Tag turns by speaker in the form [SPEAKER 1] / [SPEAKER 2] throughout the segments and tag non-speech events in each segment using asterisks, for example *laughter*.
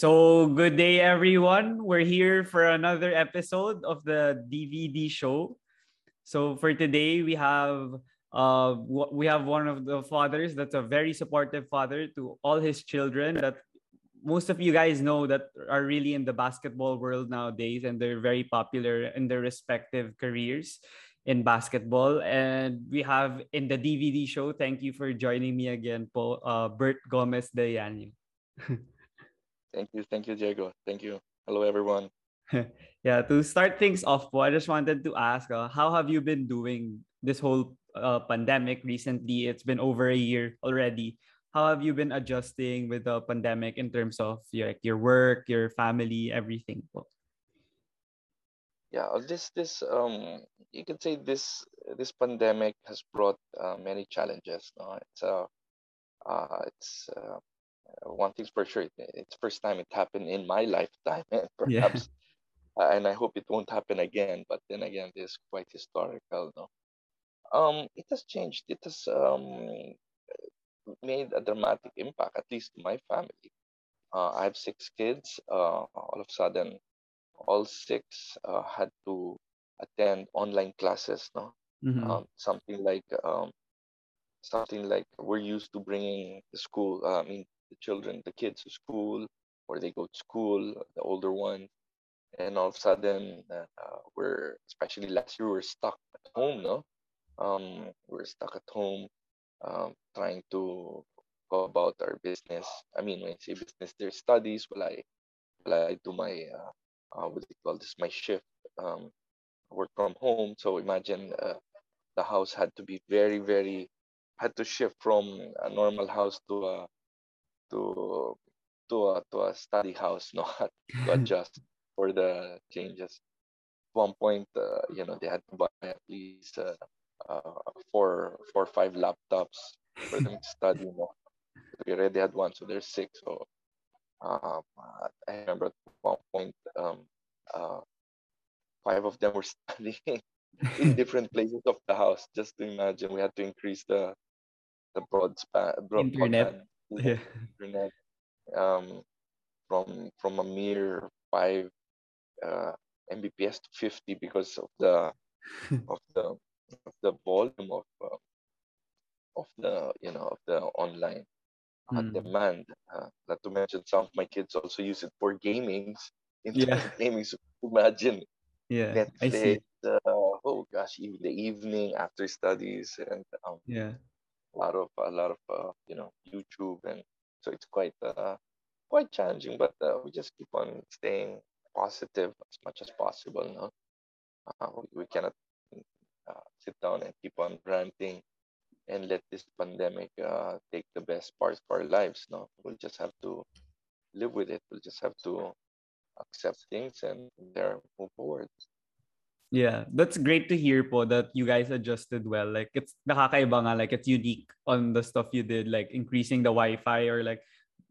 [SPEAKER 1] So, good day, everyone. We're here for another episode of the DVD show. So, for today, we have uh, we have one of the fathers that's a very supportive father to all his children. That most of you guys know that are really in the basketball world nowadays, and they're very popular in their respective careers in basketball. And we have in the DVD show. Thank you for joining me again, Paul uh, Bert Gomez de Liaño. *laughs*
[SPEAKER 2] Thank you. Thank you, Diego. Thank you. Hello, everyone. *laughs*
[SPEAKER 1] yeah, to start things off, I just wanted to ask uh, how have you been doing this whole uh, pandemic recently? It's been over a year already. How have you been adjusting with the pandemic in terms of your, like, your work, your family, everything?
[SPEAKER 2] Yeah, this this um you can say this this pandemic has brought uh, many challenges. No? It's uh, uh it's uh, one thing's for sure, it's first time it happened in my lifetime, *laughs* and perhaps, yeah. uh, and I hope it won't happen again. But then again, this is quite historical, no? Um, it has changed. It has um made a dramatic impact, at least to my family. Uh, I have six kids. Uh, all of a sudden, all six uh, had to attend online classes. No, mm-hmm. um, something like um, something like we're used to bringing the school. I mean, the children, the kids to school, or they go to school, the older ones, and all of a sudden uh, we're, especially last year, we're stuck at home, no? Um, we're stuck at home, um, trying to go about our business. I mean, when I say business, their studies. While I, while I do my, uh, uh, what do you call this? My shift, um, work from home. So imagine uh, the house had to be very, very, had to shift from a normal house to a to to a, to a study house *laughs* not to adjust for the changes. One point uh, you know they had to buy at least uh, uh, four four or five laptops for them to study you know. we already had one so there's six so um, i remember at one point um, uh, five of them were *laughs* studying in *laughs* different places of the house. Just to imagine we had to increase the the broad span broad
[SPEAKER 1] internet yeah.
[SPEAKER 2] internet um, from from a mere five uh, Mbps to 50 because of the *laughs* of the of the volume of uh, of the you know of the online uh, mm. demand. Uh, not to mention some of my kids also use it for gaming. *laughs*
[SPEAKER 1] Yeah,
[SPEAKER 2] gaming. So imagine.
[SPEAKER 1] Yeah,
[SPEAKER 2] Netflix, I see. Uh, oh gosh, even the evening after studies and um,
[SPEAKER 1] yeah
[SPEAKER 2] a lot of a lot of uh, you know YouTube, and so it's quite uh, quite challenging. But uh, we just keep on staying positive as much as possible. No, uh, we, cannot uh, sit down and keep on ranting and let this pandemic uh, take the best part of our lives. No, we'll just have to live with it. We'll just have to accept things and there move forward.
[SPEAKER 1] Yeah, that's great to hear po that you guys adjusted well. Like it's nakakaiba nga, like it's unique on the stuff you did, like increasing the Wi-Fi or like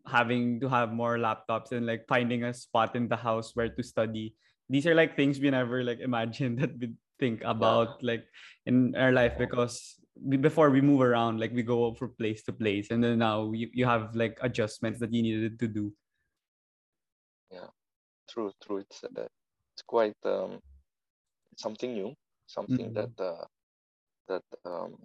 [SPEAKER 1] having to have more laptops and like finding a spot in the house where to study. These are like things we never like *laughs* imagined that we think about like in our life because we, before we move around, like we go from place to place, and then now you, you have like adjustments that you needed to do.
[SPEAKER 2] Yeah, true, true. It's uh, it's quite um something new, something mm-hmm. that uh, that um,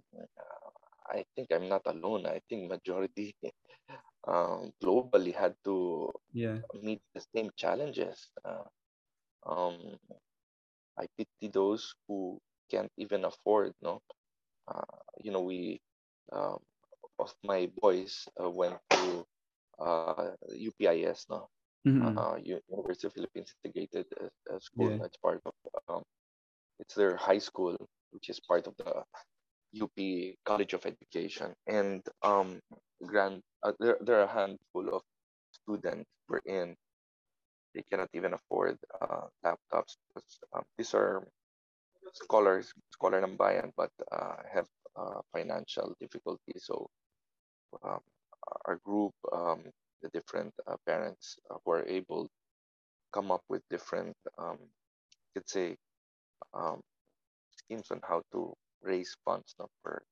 [SPEAKER 2] I think I'm not alone. I think majority *laughs* um, globally had to
[SPEAKER 1] yeah.
[SPEAKER 2] meet the same challenges. Uh, um, I pity those who can't even afford. No, uh, you know we um, of my boys uh, went to uh, UPIS. No, mm-hmm. Uh, University of Philippines Integrated uh, School. Yeah. That's part of um, it's their high school, which is part of the UP College of Education, and um, grand uh, there there are a handful of students wherein they cannot even afford uh, laptops. Because, um, these are scholars, scholar ng bayan, but uh, have uh, financial difficulties. So um, our group, um, the different uh, parents are able come up with different, um, could say, um, schemes on how to raise funds no, for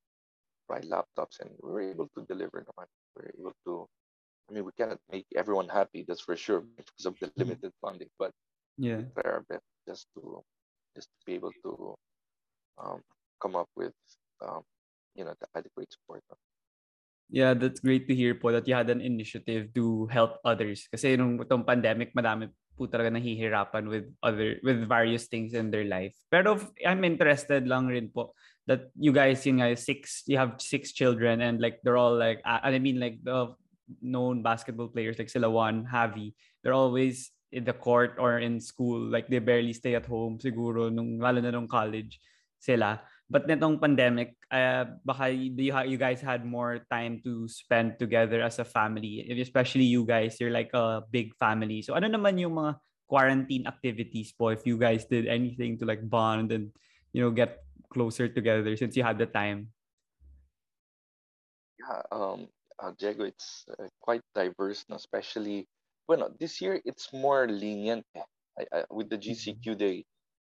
[SPEAKER 2] buy laptops, and we were able to deliver. No, we were able to. I mean, we cannot make everyone happy, that's for sure, because of the
[SPEAKER 1] Mm-hmm.
[SPEAKER 2] limited funding. But
[SPEAKER 1] Yeah.
[SPEAKER 2] we try our best just to just to be able to um, come up with um, you know the adequate support.
[SPEAKER 1] Yeah, that's great to hear po that you had an initiative to help others. Kasi nung itong pandemic, madami po talaga nahihirapan with other with various things in their life. Pero I'm interested lang rin po that you guys, yun nga, six, you have six children and like they're all like, uh, I mean like the known basketball players like sila Juan, Javi, they're always in the court or in school. Like they barely stay at home siguro nung lalo na nung college sila. But netong pandemic, uh, baka you, you guys had more time to spend together as a family. Especially you guys, you're like a big family. So ano naman yung mga quarantine activities po if you guys did anything to like bond and you know get closer together since you had the time?
[SPEAKER 2] Yeah, um, uh, Diego, it's uh, quite diverse, no? especially well, this year it's more lenient. eh. I, I, with the GCQ, they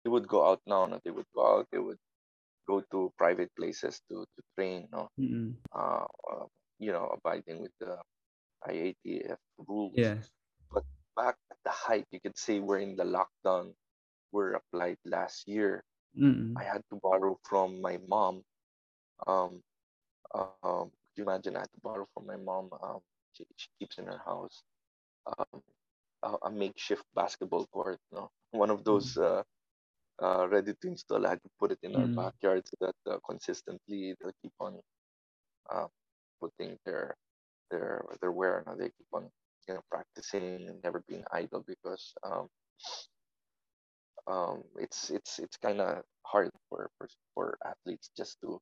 [SPEAKER 2] they would go out now. No? They would go out. They would go to private places to to train. No,
[SPEAKER 1] Mm-mm.
[SPEAKER 2] uh, uh, you know, abiding with the IATF rules.
[SPEAKER 1] Yeah.
[SPEAKER 2] But back at the height, you could say we're in the lockdown were applied last year.
[SPEAKER 1] Mm-mm.
[SPEAKER 2] I had to borrow from my mom. Um, um, could you imagine? I had to borrow from my mom. Um, she, she keeps in her house um, a, a makeshift basketball court. No, *laughs* one of those uh, uh, ready to install. I had to put it in our
[SPEAKER 1] Mm.
[SPEAKER 2] backyard so that uh, consistently they'll keep on uh, putting their their their wear. No, they keep on you know practicing and never being idle because um, um, it's it's it's kind of hard for, for for athletes just to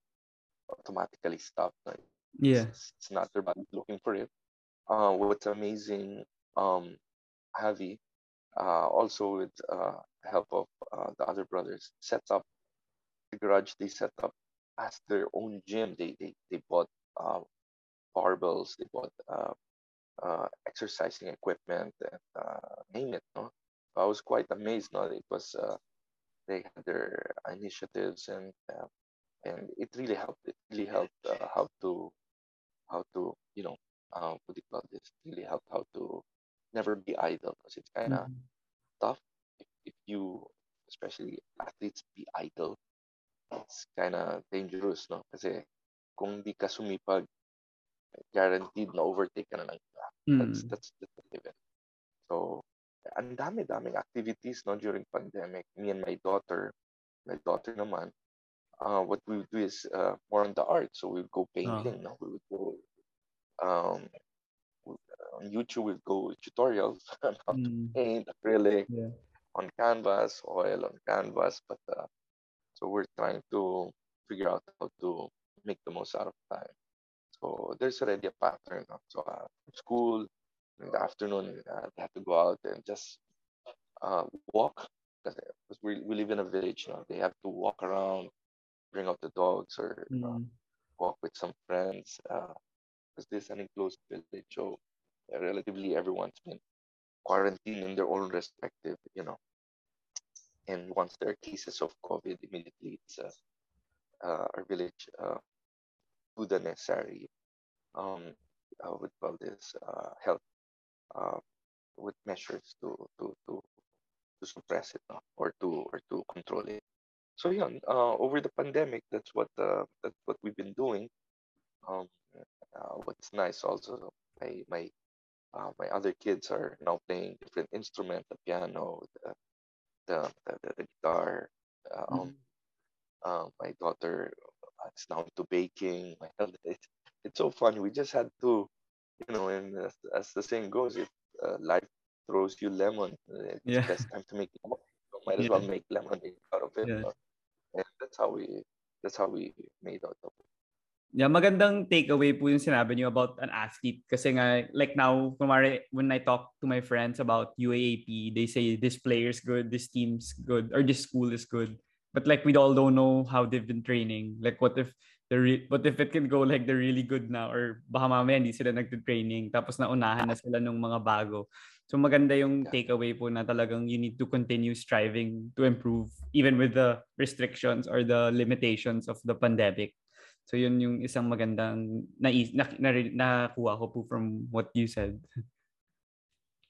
[SPEAKER 2] automatically stop. Like,
[SPEAKER 1] Yeah.
[SPEAKER 2] it's, it's not their body looking for it. Uh, what's amazing, um, Javi, also with uh, help of uh, the other brothers, set up the garage they set up as their own gym. They they they bought uh, barbells, they bought uh, uh, exercising equipment, and uh, name it. No, I was quite amazed. No, it was uh, they had their initiatives and uh, and it really helped. It really helped uh, how to how to you know uh, what do you call this? Really helped how to never be idle because it's kind of
[SPEAKER 1] Mhm.
[SPEAKER 2] tough if, if you especially athletes be idle. It's kind of dangerous, no? Kasi kung di ka sumipag, guaranteed na overtake ka na ng iba. That's
[SPEAKER 1] Mm.
[SPEAKER 2] that's that's a given. So, ang dami-daming activities no during pandemic. Me and my daughter, my daughter naman, uh, what we would do is uh, more on the art. So we would go painting. No, we would go um, on YouTube. We'd go with tutorials on how to
[SPEAKER 1] Mm.
[SPEAKER 2] paint, acrylic
[SPEAKER 1] Yeah.
[SPEAKER 2] on canvas, oil on canvas. But uh, so we're trying to figure out how to make the most out of time. So there's already a pattern. So uh, school in the afternoon, uh, they have to go out and just uh, walk because we, we live in a village. You know, they have to walk around, bring out the dogs, or uh,
[SPEAKER 1] Mm.
[SPEAKER 2] walk with some friends. Because this is an enclosed village, so uh, relatively everyone's been quarantined in their own respective, you know. And once there are cases of COVID, immediately it's uh, uh, our village uh, do the necessary um, uh, what we call this uh, health uh, with measures to to to to suppress it or to or to control it. So yeah, uh, over the pandemic, that's what uh, that's what we've been doing. Um, uh, what's nice also, my my uh, my other kids are now playing different instruments, the piano, the the, the, the, guitar. Uh, um,
[SPEAKER 1] Mm.
[SPEAKER 2] uh, my daughter is now into baking. My *laughs* eldest, it's, it's so funny. We just had to, you know, and as, as the saying goes, if uh, life throws you lemon, uh, it's
[SPEAKER 1] Yeah.
[SPEAKER 2] best time to make lemon. So might as well make lemonade out of it.
[SPEAKER 1] Yeah.
[SPEAKER 2] And that's how we that's how we made out of it.
[SPEAKER 1] Yeah, magandang takeaway po yung sinabi niyo about an athlete. Kasi nga, like now, kumari, when I talk to my friends about UAAP, they say this player's good, this team's good, or this school is good. But like, we all don't know how they've been training. Like, what if they're re- but if it can go like they're really good now or baka mamaya hindi sila nagte-training tapos naunahan na sila ng mga bago. So maganda yung takeaway po na talagang you need to continue striving to improve even with the restrictions or the limitations of the pandemic. So yun yung isang magandang na, na, na, nakuha ko po from what you said.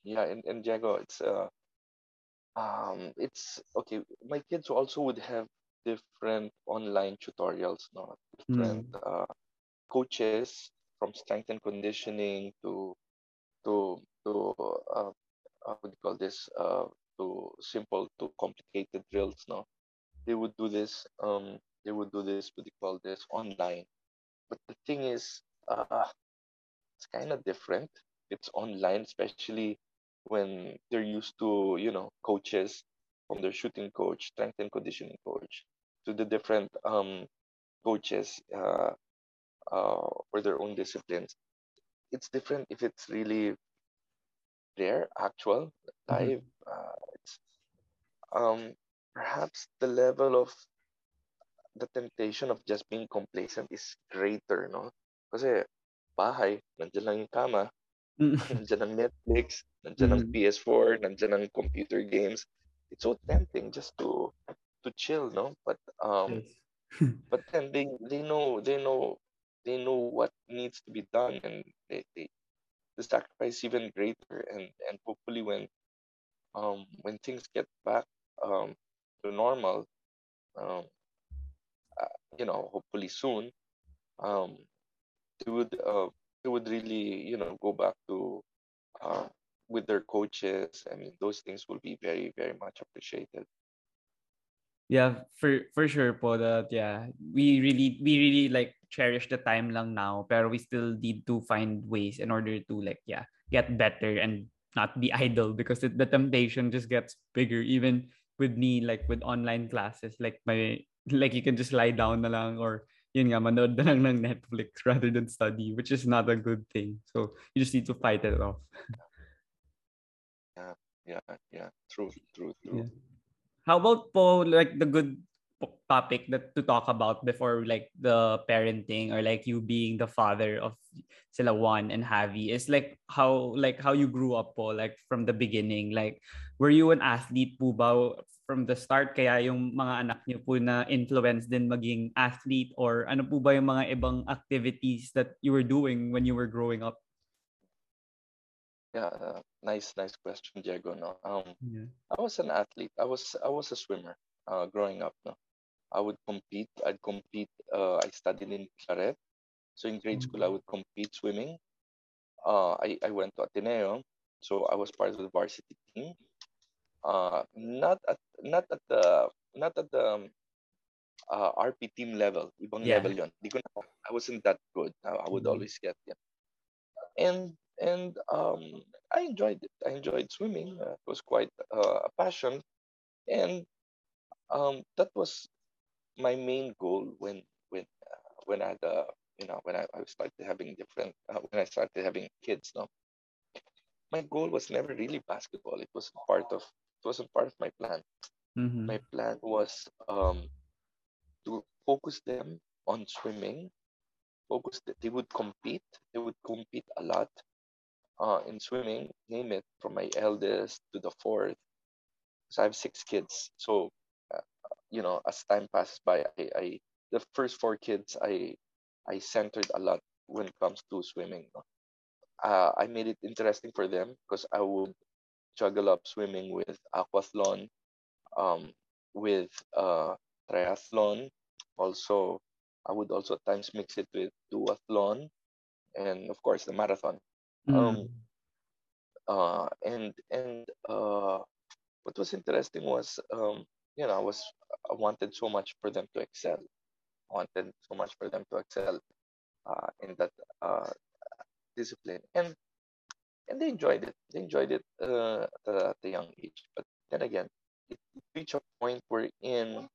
[SPEAKER 2] Yeah, and, and Diego, it's uh um it's okay. My kids also would have different online tutorials, no? Different mm. uh, coaches from strength and conditioning to to to uh, how would you call this uh, to simple to complicated drills, no? They would do this um they would do this what do you call this online. But the thing is uh it's kind of different. It's online, especially when they're used to you know coaches from their shooting coach, strength and conditioning coach, to the different um, coaches uh, uh, for their own disciplines. It's different if it's really there, actual, live. Mm-hmm. Uh, it's um, perhaps the level of the temptation of just being complacent is greater, no? Kasi bahay, nandiyan lang yung kama, mm. *laughs* nandiyan ang Netflix, nandiyan ang mm-hmm. PS4, nandiyan ang computer games. It's so tempting just to to chill, no? But um, yes. *laughs* but then they they know they know they know what needs to be done, and they, they the sacrifice even greater, and and hopefully when um when things get back um to normal, um you know hopefully soon, um they would uh they would really you know go back to uh, with their coaches. I mean those things will be very very much appreciated.
[SPEAKER 1] Yeah, for for sure po that yeah, we really we really like cherish the time lang now, pero we still need to find ways in order to like yeah, get better and not be idle because it, the temptation just gets bigger even with me like with online classes like my like you can just lie down na lang or yun nga manood na lang ng Netflix *laughs* rather than study which is not a good thing. So you just need to fight it off.
[SPEAKER 2] Yeah yeah yeah. True true true. Yeah.
[SPEAKER 1] How about po like the good topic that to talk about before like the parenting or like you being the father of sila Juan and Javi is like how like how you grew up po like from the beginning? Like were you an athlete po ba from the start kaya yung mga anak niyo po na influence din maging athlete or ano po ba yung mga ibang activities that you were doing when you were growing up
[SPEAKER 2] yeah, uh, nice, nice question, Diego. No, um, yeah. I was an athlete. I was, I was a swimmer. Uh, growing up, no, I would compete. I'd compete. Uh, I studied in Claret, so in grade mm-hmm. school I would compete swimming. Uh, I, I went to Ateneo, so I was part of the varsity team. Uh, not at not at the not at the um, uh, RP team level. Ibang yeah. level yon. I wasn't that good. I, I would mm-hmm. always get yeah. And and um, I enjoyed it. I enjoyed swimming. Uh, it was quite uh, a passion, and um, that was my main goal when when uh, when I had uh, you know when I, I started having different uh, when I started having kids. No, my goal was never really basketball. It was part of wasn't part of my plan. Mm-hmm. My plan was um, to focus them on swimming. Focus that they would compete. They would compete a lot uh, in swimming, name it, from my eldest to the fourth. So I have six kids. So, uh, you know, as time passes by, I, I the first four kids I I centered a lot when it comes to swimming. Uh, I made it interesting for them because I would juggle up swimming with aquathlon, um, with uh, triathlon. Also, I would also at times mix it with duathlon, and of course the marathon. Um, mm. Um, uh, and and uh, what was interesting was, um, you know, I was I wanted so much for them to excel. I wanted so much for them to excel uh, in that uh, discipline, and and they enjoyed it. They enjoyed it uh, at a young age. But then again, it reached a point where in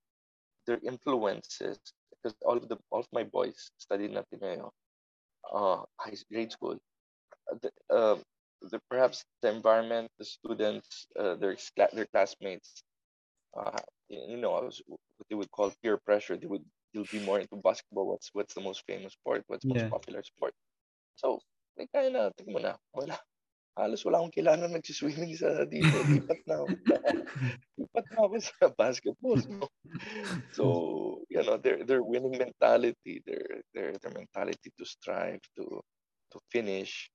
[SPEAKER 2] their influences, because all of the all of my boys studied in Ateneo, uh, high grade school, the, uh, the, perhaps the environment, the students, uh, their their classmates, uh, you know, was, what they would call peer pressure. They would you'll be more into basketball. What's what's the most famous sport? What's the most popular sport? So, may kaya na, tingnan mo na, wala. Halos wala akong kilala nagsiswimming sa dito. Lipat na. ako. *laughs* Lipat na ako sa basketball. So, so you know, their their winning mentality, their their their mentality to strive, to to finish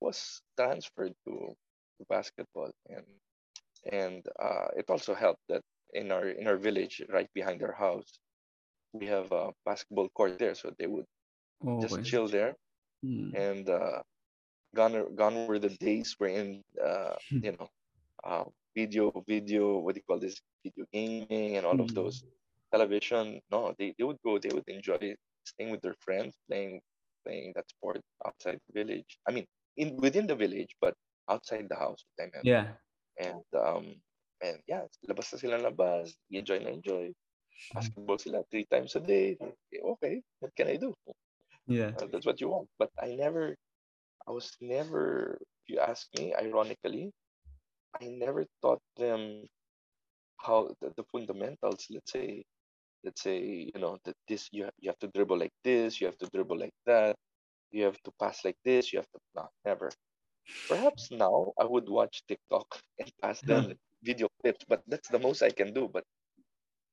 [SPEAKER 2] was transferred to, to basketball. And and uh, it also helped that in our in our village, right behind our house, we have a basketball court there. So they would just
[SPEAKER 1] Okay.
[SPEAKER 2] chill there
[SPEAKER 1] Mm.
[SPEAKER 2] and uh, gone gone were the days wherein uh, you know uh, video video what do you call this video gaming and all of
[SPEAKER 1] Mm.
[SPEAKER 2] those television no they, they would go they would enjoy staying with their friends playing playing that sport outside the village i mean in within the village but outside the house I meant.
[SPEAKER 1] Yeah.
[SPEAKER 2] and um and yeah labas na sila labas enjoy na enjoy basketball sila three times a day okay what can i do
[SPEAKER 1] Yeah.
[SPEAKER 2] uh, that's what you want. But I never, I was never, if you ask me, ironically, I never taught them how the, the fundamentals. Let's say, let's say, you know, that this you ha- you have to dribble like this, you have to dribble like that, you have to pass like this, you have to no, never. Perhaps now I would watch TikTok *laughs* and pass them *laughs* video clips, but that's the most I can do. But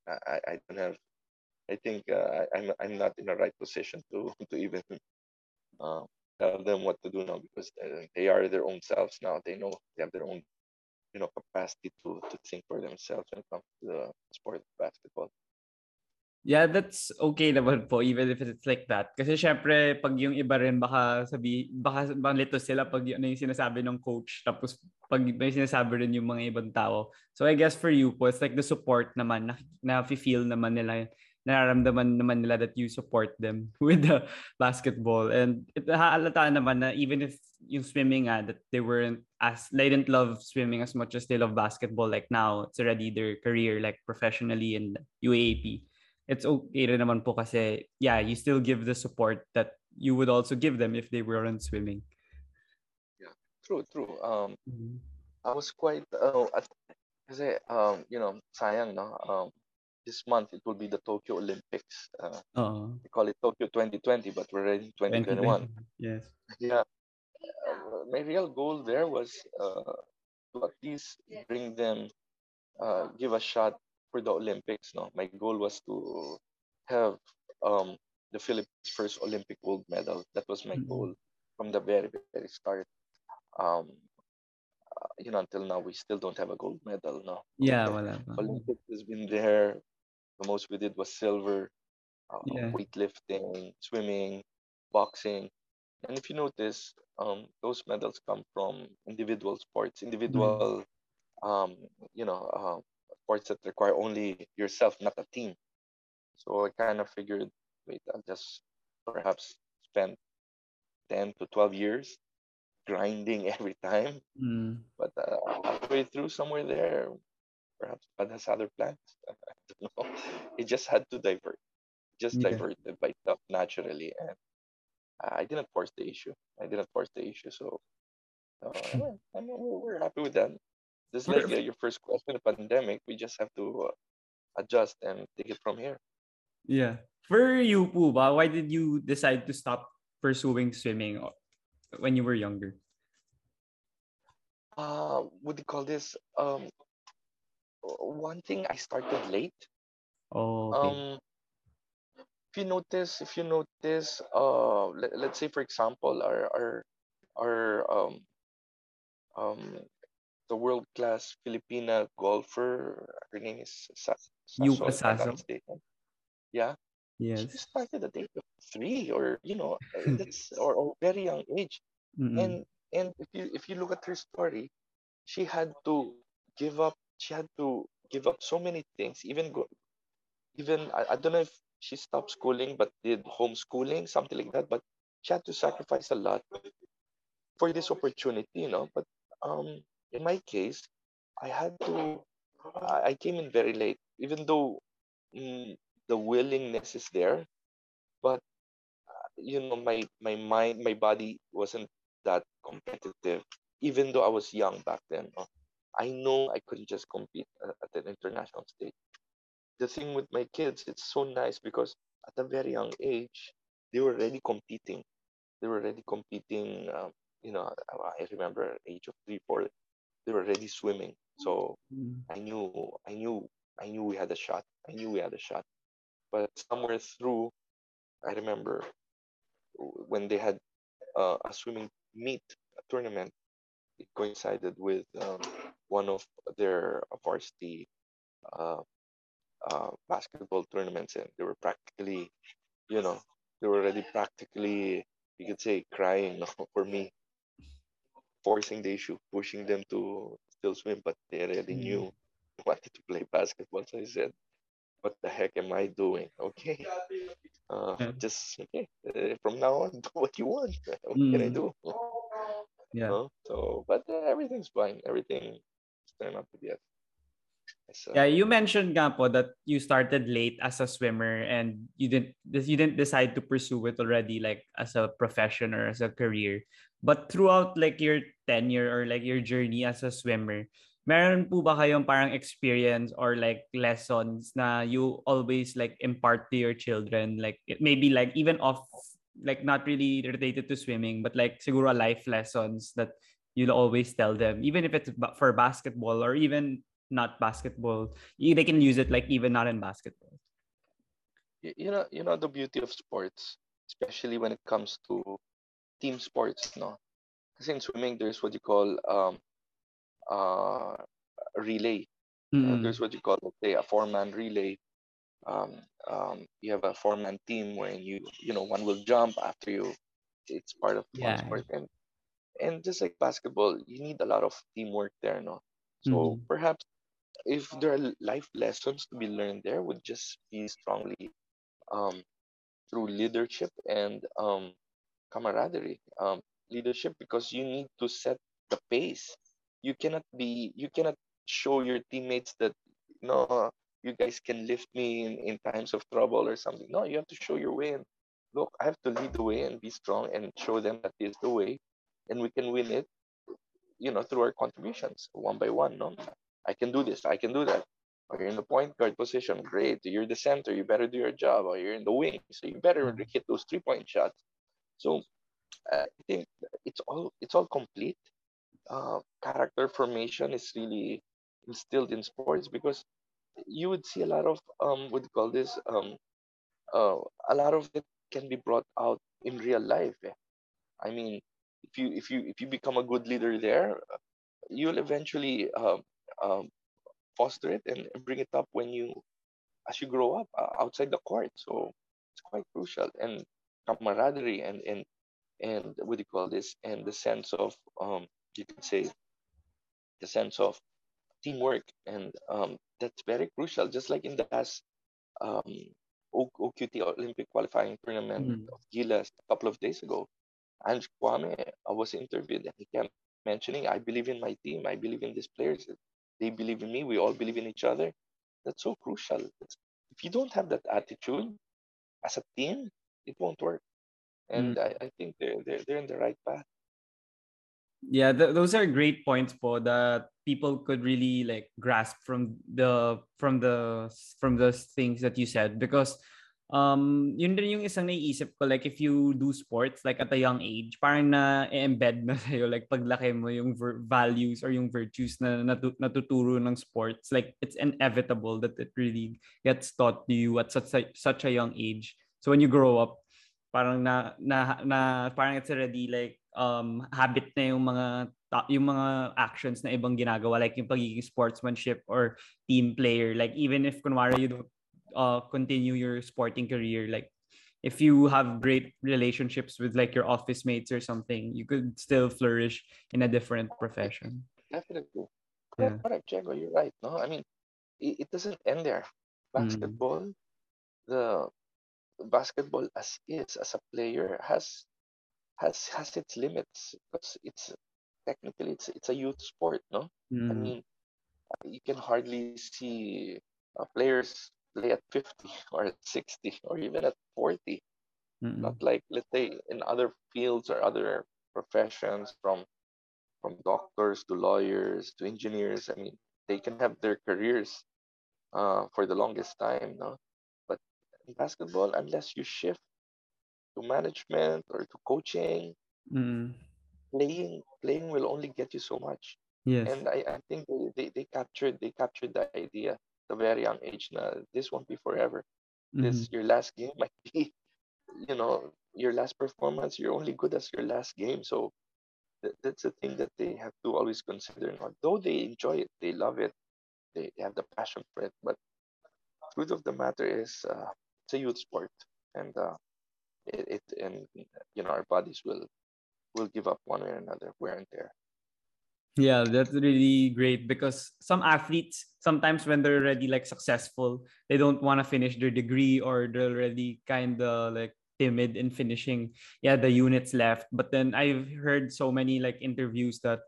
[SPEAKER 2] I, I, don't have. I think uh, I'm I'm not in the right position to *laughs* to even uh, tell them what to do now because they, they are their own selves now. They know they have their own you know capacity to to think for themselves when it comes to the sport of basketball.
[SPEAKER 1] Yeah, that's okay naman po, even if it's like that. Kasi syempre, pag yung iba rin, baka sabi, baka malito sila pag ano yung sinasabi ng coach, tapos pag may sinasabi rin yung mga ibang tao. So I guess for you po, it's like the support naman, na, na feel naman nila, nararamdaman naman nila that you support them *laughs* with the basketball. And it haalata naman na even if yung swimming nga, that they weren't as, they didn't love swimming as much as they love basketball. Like now, it's already their career, like professionally in UAAP it's okay rin naman po kasi yeah, you still give the support that you would also give them if they weren't swimming.
[SPEAKER 2] Yeah, true, true. Um, I was quite uh, at, kasi um, you know, sayang no. Um, this month it will be the Tokyo Olympics. Uh, we call it Tokyo 2020, but we're already 2021.
[SPEAKER 1] 2020. Yes.
[SPEAKER 2] Yeah. Uh, my real goal there was uh, to at least bring them, uh, give a shot for the Olympics. No, my goal was to have um, the Philippines' first Olympic gold medal. That was my
[SPEAKER 1] Mhm.
[SPEAKER 2] goal from the very very start. Um, uh, you know, until now we still don't have a gold medal. No,
[SPEAKER 1] Yeah, pa.
[SPEAKER 2] Olympics has been there. The most we did was silver, uh,
[SPEAKER 1] Yeah.
[SPEAKER 2] weightlifting, swimming, boxing. And if you notice, um, those medals come from individual sports, individual, um, you know, uh, sports that require only yourself, not a team. So I kind of figured, wait, I'll just perhaps spend 10 to 12 years grinding *laughs* every time.
[SPEAKER 1] Mm.
[SPEAKER 2] But uh, halfway through, somewhere there, perhaps God has other plans. *laughs* I don't know. It just had to divert, just
[SPEAKER 1] Yeah.
[SPEAKER 2] diverted by stuff naturally, and I didn't force the issue. I didn't force the issue, so uh, *laughs* I mean, we're, happy with that. Just like uh, your first question, the pandemic, we just have to uh, adjust and take it from here.
[SPEAKER 1] Yeah. For you po ba, why did you decide to stop pursuing swimming when you were younger?
[SPEAKER 2] Uh, what do you call this? Um, one thing I started late.
[SPEAKER 1] Oh, okay.
[SPEAKER 2] Um, if you notice, if you notice, uh, let, let's say for example, our our our um um the world class Filipina golfer, her name is Sa-
[SPEAKER 1] Yuka
[SPEAKER 2] Saso, if I'm not Yeah, she
[SPEAKER 1] yes.
[SPEAKER 2] started at the age of three, or you know, uh, *laughs* that's or, or very young age.
[SPEAKER 1] Mm-mm.
[SPEAKER 2] And and if you if you look at her story, she had to give up. She had to give up so many things. Even go, even I, I don't know if she stopped schooling but did homeschooling, something like that. But she had to sacrifice a lot for this opportunity, you know. But um, in my case, I had to. I, came in very late, even though mm, the willingness is there, but uh, you know, my my mind, my body wasn't that competitive. Even though I was young back then. I know I couldn't just compete at an international stage. The thing with my kids, it's so nice because at a very young age, they were already competing. They were already competing. Um, you know, I remember age of three, four, they were already swimming. So
[SPEAKER 1] Mm.
[SPEAKER 2] I knew, I knew, I knew we had a shot. I knew we had a shot. But somewhere through, I remember when they had uh, a swimming meet, a tournament, it coincided with um, one of their varsity uh, uh, basketball tournaments, and they were practically, you know, they were already practically, you could say, crying *laughs* for me, forcing the issue, pushing them to still swim, but they already
[SPEAKER 1] Mm.
[SPEAKER 2] knew *laughs* they wanted to play basketball. So I said, "What the heck am I doing? *laughs* Okay, uh,
[SPEAKER 1] Yeah.
[SPEAKER 2] just okay. Uh, from now on, do what you want. What can I
[SPEAKER 1] Mm.
[SPEAKER 2] do?"
[SPEAKER 1] Yeah.
[SPEAKER 2] So, but uh, everything's fine. Everything to be as, as uh,
[SPEAKER 1] Yeah, you mentioned nga po that you started late as a swimmer and you didn't you didn't decide to pursue it already like as a profession or as a career. But throughout like your tenure or like your journey as a swimmer, meron po ba kayong parang experience or like lessons na you always like impart to your children like maybe like even off like not really related to swimming but like siguro life lessons that you'll always tell them even if it's for basketball or even not basketball. You- They can use it like even not in basketball.
[SPEAKER 2] you know, you know the beauty of sports, especially when it comes to team sports. No, because in swimming there's what you call um, uh, relay. Uh,
[SPEAKER 1] Mm.
[SPEAKER 2] there's what you call, let's say, a four-man relay. Um, um, you have a four-man team where you, you know, one will jump after you. It's part of one
[SPEAKER 1] Yeah.
[SPEAKER 2] sport, and and just like basketball, you need a lot of teamwork there, no. So
[SPEAKER 1] Mhm.
[SPEAKER 2] perhaps if there are life lessons to be learned there, would just be strongly um, through leadership and um, camaraderie. Um, leadership because you need to set the pace. You cannot be, you cannot show your teammates that no, you guys can lift me in, in times of trouble or something. No, you have to show your way and look. I have to lead the way and be strong and show them that is the way, and we can win it. You know, through our contributions, one by one. No, I can do this. I can do that. Or you're in the point guard position, great. You're the center, you better do your job. Or you're in the wing, so you better hit those three point shots. So uh, I think it's all it's all complete. Uh, character formation is really instilled in sports because you would see a lot of um what do you call this um uh, a lot of it can be brought out in real life. eh. I mean, if you if you if you become a good leader there, you'll eventually um, um, foster it and bring it up when you as you grow up uh, outside the court. So it's quite crucial and camaraderie and and and what do you call this and the sense of um you could say the sense of teamwork and um that's very crucial. Just like in the last um OQT Olympic qualifying tournament
[SPEAKER 1] Mm.
[SPEAKER 2] of Gilas a couple of days ago, Ange Kouame I was interviewed and he kept mentioning, I believe in my team, I believe in these players, they believe in me, we all believe in each other. That's so crucial. If you don't have that attitude as a team, it won't work. And
[SPEAKER 1] Mm.
[SPEAKER 2] I, I think they're, they're they're in the right path.
[SPEAKER 1] Yeah, th- those are great points po that people could really like grasp from the from the from the things that you said because um yun din yung isang naiisip ko like if you do sports like at a young age parang na embed *laughs* na sa'yo like paglaki mo yung ver- values or yung virtues na natu- natuturo ng sports. Like it's inevitable that it really gets taught to you at such a, such a young age. So when you grow up parang na na, na parang it's already like um habit na yung mga yung mga actions na ibang ginagawa like yung pagiging sportsmanship or team player. Like even if kunwari you don't uh, continue your sporting career like if you have great relationships with like your office mates or something you could still flourish in a different profession
[SPEAKER 2] Definitely.
[SPEAKER 1] Yeah.
[SPEAKER 2] Correct, Diego, you're right. No, I mean, it, it doesn't end there. Basketball, the basketball as is as a player has has has its limits because it's technically it's it's a youth sport, no? I
[SPEAKER 1] Mm.
[SPEAKER 2] mean, you can hardly see uh, players play at 50 or at 60 or even at 40.
[SPEAKER 1] Mm-mm.
[SPEAKER 2] Not like let's say in other fields or other professions from from doctors to lawyers to engineers. I mean, they can have their careers uh, for the longest time, no? But in basketball unless you shift to management or to coaching.
[SPEAKER 1] Mm.
[SPEAKER 2] Playing playing will only get you so much.
[SPEAKER 1] Yes.
[SPEAKER 2] And I, I think they, they, they captured they captured the idea a very young age now this won't be forever. This
[SPEAKER 1] Mhm.
[SPEAKER 2] your last game might be *laughs* you know your last performance you're only good as your last game so that, that's the thing that they have to always consider although they enjoy it they love it they have the passion for it but truth of the matter is uh, it's a youth sport and uh, it, it and you know our bodies will will give up one way or another wear and tear
[SPEAKER 1] Yeah, that's really great because some athletes sometimes when they're already like successful, they don't want to finish their degree or they're already kind of like timid in finishing yeah the units left. But then I've heard so many like interviews that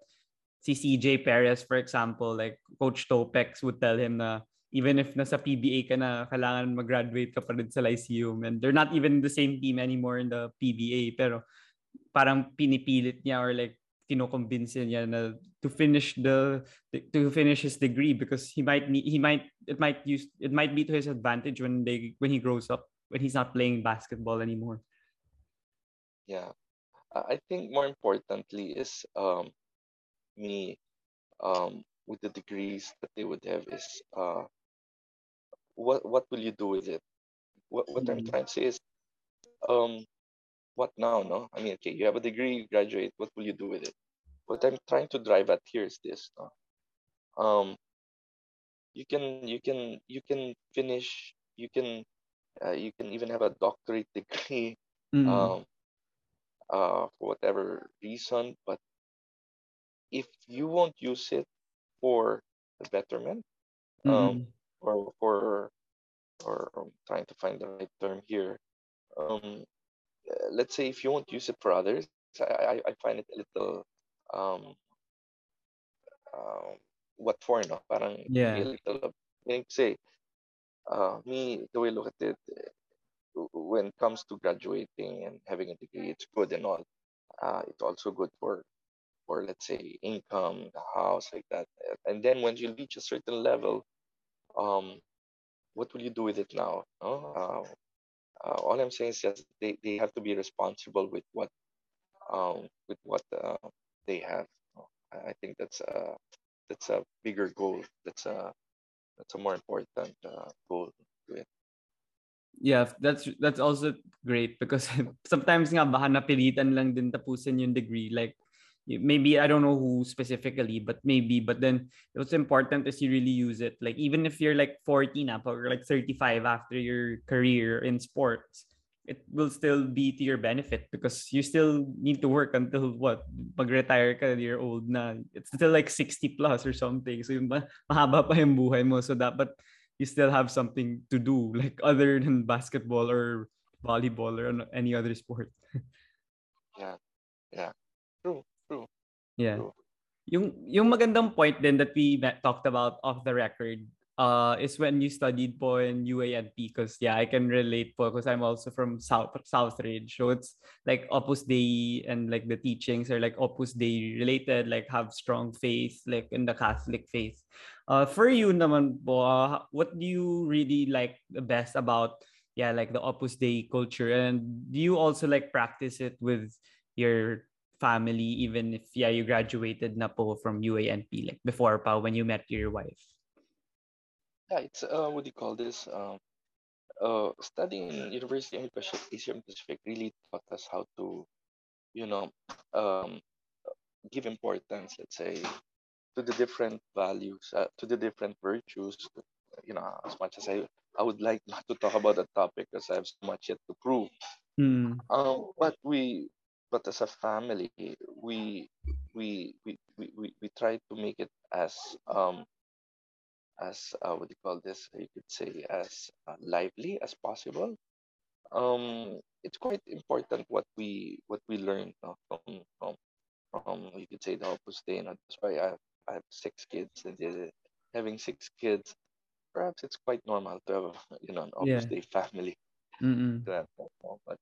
[SPEAKER 1] si CJ Perez for example, like Coach Topex would tell him na even if nasa PBA ka na, kailangan mag-graduate ka pa rin sa Lyceum and they're not even the same team anymore in the PBA pero parang pinipilit niya or like kinoconvince niya na to finish the to finish his degree because he might need he might it might use it might be to his advantage when they when he grows up when he's not playing basketball anymore.
[SPEAKER 2] Yeah. I think more importantly is um me um with the degrees that they would have is uh what what will you do with it? What what i'm
[SPEAKER 1] Mhm.
[SPEAKER 2] trying to say is um what now no i mean okay you have a degree you graduate what will you do with it what i'm trying to drive at here is this no? um you can you can you can finish you can uh, you can even have a doctorate degree
[SPEAKER 1] Mm.
[SPEAKER 2] um uh for whatever reason but if you won't use it for the betterment um
[SPEAKER 1] Mm-mm.
[SPEAKER 2] or for or I'm trying to find the right term here um uh, let's say if you won't use it for others i i, find it a little um um what for no? Parang to
[SPEAKER 1] yeah.
[SPEAKER 2] a little say uh me the way I look at it uh, when it comes to graduating and having a degree it's good and all. Uh it's also good for for let's say income the house like that. And then when you reach a certain level um what will you do with it now no? uh, uh, all i'm saying is just they, they have to be responsible with what um with what uh, they have. I think that's a that's a bigger goal. That's a that's a more important uh, goal to it
[SPEAKER 1] yeah that's that's also great because *laughs* sometimes nga baka napilitan lang din tapusin yung degree. Like maybe I don't know who specifically but maybe but then what's important is you really use it. Like even if you're like 40 na or like 35 after your career in sports it will still be to your benefit because you still need to work until what? Pag-retire ka you're old na. It's still like 60 plus or something. So yung ma- mahaba pa yung buhay mo. So dapat you still have something to do like other than basketball or volleyball or any other sport. *laughs*
[SPEAKER 2] yeah. Yeah. True
[SPEAKER 1] Yeah.
[SPEAKER 2] true
[SPEAKER 1] Yung yung magandang point din that we met, talked about off the record uh is when you studied po in UA&P because yeah, I can relate po because I'm also from South Southridge. So it's like Opus Dei and like the teachings are like Opus Dei related, like have strong faith like in the Catholic faith. Uh for you naman po, uh, what do you really like the best about yeah, like the Opus Dei culture and do you also like practice it with your family even if yeah you graduated na po from UA&P like before pa when you met your wife
[SPEAKER 2] yeah it's uh what do you call this um uh studying in university in Asian Pacific really taught us how to you know um give importance let's say to the different values uh, to the different virtues you know as much as i i would like not to talk about the topic because i have so much yet to prove
[SPEAKER 1] mm.
[SPEAKER 2] um but we but as a family we we we we, we, try to make it as um as uh, what do you call this? You could say as uh, lively as possible. Um it's quite important what we what we learn uh, from from from you could say the opus dei and that's why i have, I have six kids and uh, having six kids. Perhaps it's quite normal to have you know an opus
[SPEAKER 1] yeah.
[SPEAKER 2] Dei family. Uh, *laughs* but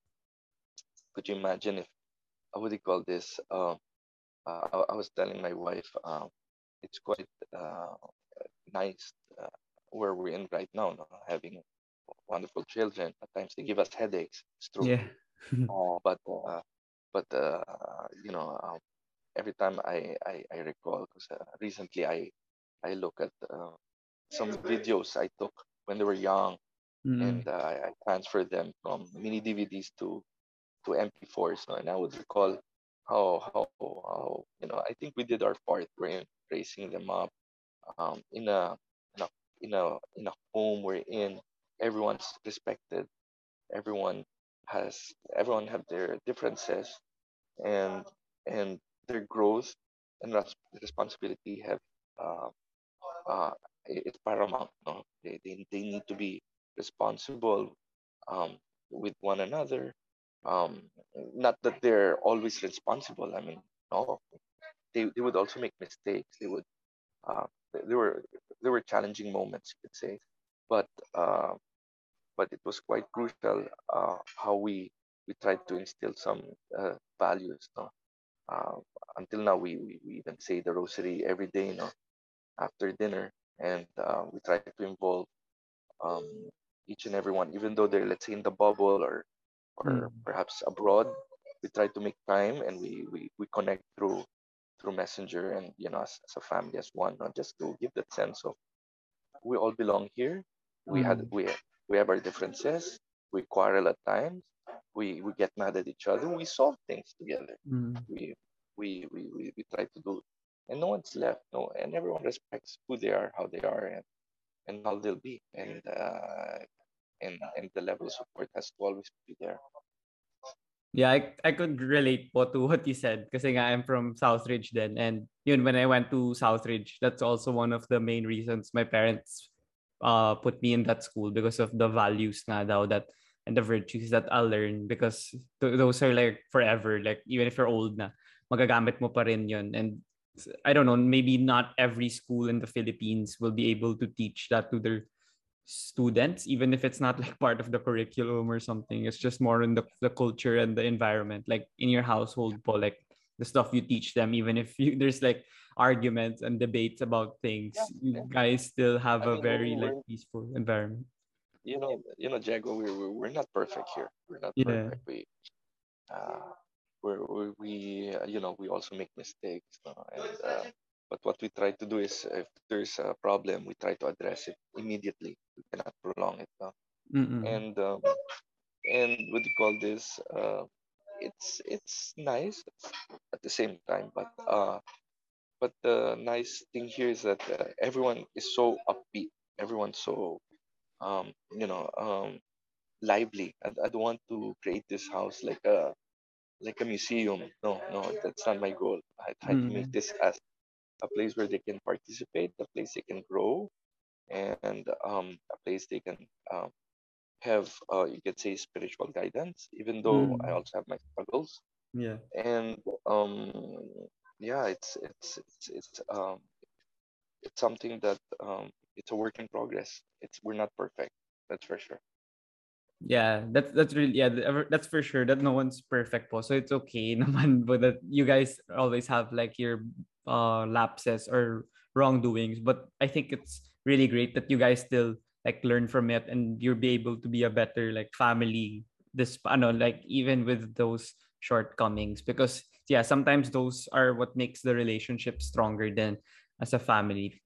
[SPEAKER 2] could you imagine if what do you call this um uh, I, I was telling my wife um it's quite uh, nice uh, where we're in right now no? having wonderful children. At times they give us headaches. It's true.
[SPEAKER 1] Yeah. *laughs*
[SPEAKER 2] Uh, but uh, but uh, you know, um, every time I I, I recall because uh, recently I I look at some videos I took when they were young,
[SPEAKER 1] Mm.
[SPEAKER 2] and uh, I I transferred them from mini DVDs to to MP4s. No? And I would recall how how how you know I think we did our part. In raising them up um, in a in a in a in a home we're in. Everyone's respected. Everyone has everyone have their differences, and and their growth and res- responsibility have uh, uh, it's paramount. No, they, they they need to be responsible um, with one another. Um, not that they're always responsible. I mean, no, they, they would also make mistakes. They would uh, th- there were there were challenging moments, you could say, but uh, but it was quite crucial uh, how we we tried to instill some uh, values. No, uh, until now we, we we even say the rosary every day, no, after dinner, and uh, we try to involve um, each and everyone, even though they're let's say in the bubble or or
[SPEAKER 1] Mm.
[SPEAKER 2] perhaps abroad. We try to make time and we we, we connect through through messenger and you know as, as a family as one, not just to give that sense of we all belong here. We had
[SPEAKER 1] Mm.
[SPEAKER 2] we we have our differences. We quarrel at times. We we get mad at each other. We solve things together.
[SPEAKER 1] Mm.
[SPEAKER 2] We we we we, we try to do, and no one's left. No, and everyone respects who they are, how they are, and and how they'll be, and uh, and and the level of support has to always be there.
[SPEAKER 1] Yeah, I, I could relate po to what you said because I'm from Southridge then and yun when I went to Southridge that's also one of the main reasons my parents uh put me in that school because of the values nga daw that and the virtues that I'll learn because th- those are like forever like even if you're old na magagamit mo pa rin yun and I don't know maybe not every school in the Philippines will be able to teach that to their students even if it's not *laughs* like part of the curriculum or something it's just more in the, the culture and the environment like in your household po like the stuff you teach them even if you, *laughs* there's like arguments and debates about things
[SPEAKER 2] Yeah,
[SPEAKER 1] you
[SPEAKER 2] yeah.
[SPEAKER 1] guys still have
[SPEAKER 2] I
[SPEAKER 1] a
[SPEAKER 2] mean,
[SPEAKER 1] very like peaceful environment
[SPEAKER 2] you know, you know, Jago, we're we're we're not perfect here. We're not
[SPEAKER 1] yeah
[SPEAKER 2] perfect. We uh, we're, we we uh, you know we also make mistakes, no? and uh, but what we try to do is if there's a problem, we try to address it immediately. We cannot prolong it, no? And um, and what do you call this? Uh, it's it's nice at the same time, but uh, but the nice thing here is that uh, everyone is so upbeat. Everyone's so um, you know um, lively. I, I don't want to create this house like a like a museum. No, no, that's not my goal. I try to make
[SPEAKER 1] Mm.
[SPEAKER 2] this as a place where they can participate, a place they can grow, and um, a place they can um, have, uh, you could say, spiritual guidance. Even though I
[SPEAKER 1] Mm.
[SPEAKER 2] also have my struggles,
[SPEAKER 1] yeah
[SPEAKER 2] and um, yeah, it's it's it's it's um, it's something that um, it's a work in progress. It's we're not perfect. That's for sure.
[SPEAKER 1] Yeah, that's that's really yeah, that's for sure that no one's perfect po. So it's okay *laughs* naman but that you guys always have like your uh lapses or wrongdoings, but I think it's really great that you guys still like learn from it and you'll be able to be a better like family this ano like even with those shortcomings because yeah, sometimes those are what makes the relationship stronger than as a family.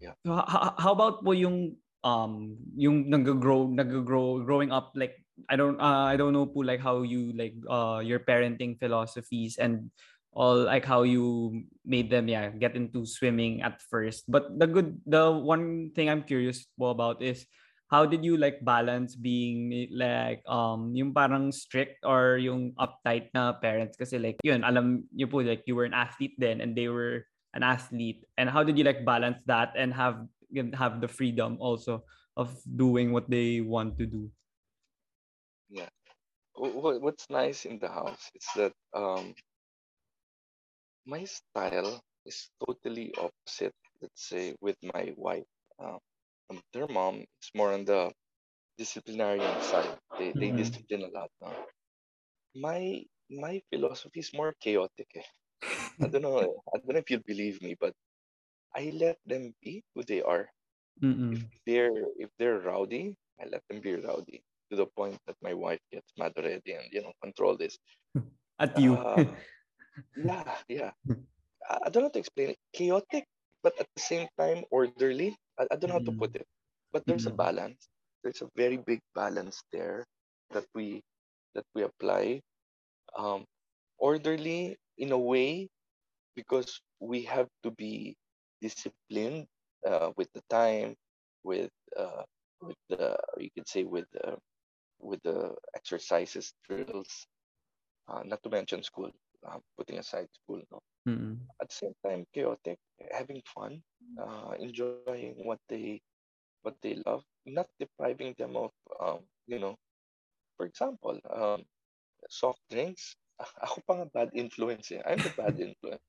[SPEAKER 2] Yeah.
[SPEAKER 1] So, h- how about po yung um yung nag-grow nag-grow growing up like I don't uh, I don't know po like how you like uh your parenting philosophies and all like how you made them yeah get into swimming at first. But the good the one thing I'm curious about is how did you like balance being like um yung parang strict or yung uptight na parents? Kasi like yun alam niyo po like you were an athlete then and they were an athlete. And how did you like balance that and have have the freedom also of doing what they want to do?
[SPEAKER 2] Yeah. Wh- wh- What's nice in the house is that um, my style is totally opposite, let's say, with my wife. Um, um, their mom is more on the disciplinarian side. They they
[SPEAKER 1] Mhm.
[SPEAKER 2] discipline a lot. No? My my philosophy is more chaotic. Eh. I don't know. I don't know if you'll believe me, but I let them be who they are.
[SPEAKER 1] Mm-mm.
[SPEAKER 2] If they're if they're rowdy, I let them be rowdy to the point that my wife gets mad already and you know control this. *laughs*
[SPEAKER 1] At you.
[SPEAKER 2] Uh, yeah, yeah. I, I don't know how to explain it. Chaotic, but at the same time orderly. I, I don't know how to
[SPEAKER 1] Mm.
[SPEAKER 2] put it, but there's a
[SPEAKER 1] Mm.
[SPEAKER 2] balance. There's a very big balance there that we that we apply. Um, orderly in a way because we have to be disciplined uh, with the time, with uh, with the you could say with the with the exercises, drills, uh, not to mention school. Uh, putting aside school, no.
[SPEAKER 1] Mm.
[SPEAKER 2] At the same time, chaotic, having fun, uh, enjoying what they what they love, not depriving them of um, you know, for example, um, soft drinks. *laughs* Ako pa nga bad influence eh. I'm the bad *laughs* influence.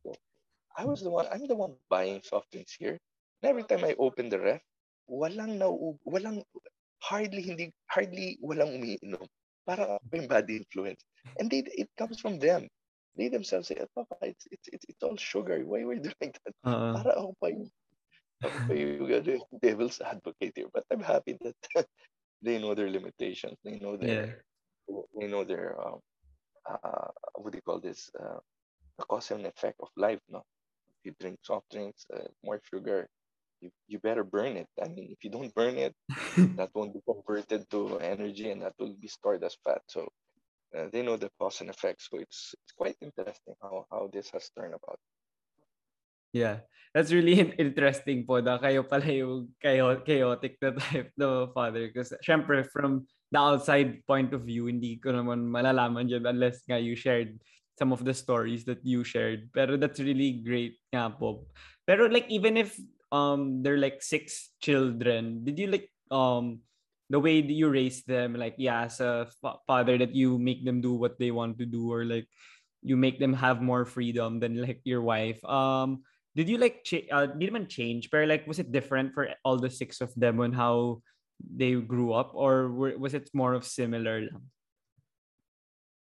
[SPEAKER 2] I was the one, I'm the one buying soft drinks here. And every time I open the ref, walang na walang hardly hindi hardly walang umiinom. Parang ako yung bad influence. And they, it comes from them. They themselves say, "Oh, Papa, it's, it's, it's, it's all sugar. Why were you *laughs* doing that?
[SPEAKER 1] Uh,
[SPEAKER 2] Para ako pa yung, pa yung devil's advocate here. But I'm happy that *laughs* they know their limitations. They know
[SPEAKER 1] yeah.
[SPEAKER 2] their, they know their, um, uh, what do you call this? Uh, the cause and effect of life, no? If you drink soft drinks, uh, more sugar, you, you better burn it. I mean, if you don't burn it, *laughs* that won't be converted to energy and that will be stored as fat. So uh, they know the cause and effect. So it's it's quite interesting how, how this has turned about.
[SPEAKER 1] Yeah. That's really in- *laughs* interesting po na kayo pala yung chao- chaotic na type na father. Because syempre from the outside point of view, hindi ko naman malalaman dyan unless nga you shared some of the stories that you shared. Pero that's really great nga po. Pero like even if um they're like six children, did you like um the way that you raise them like yeah as a father that you make them do what they want to do or like you make them have more freedom than like your wife um did you like cha- uh, did man change but like was it different for all the six of them on how they grew up or were, was it more of similar?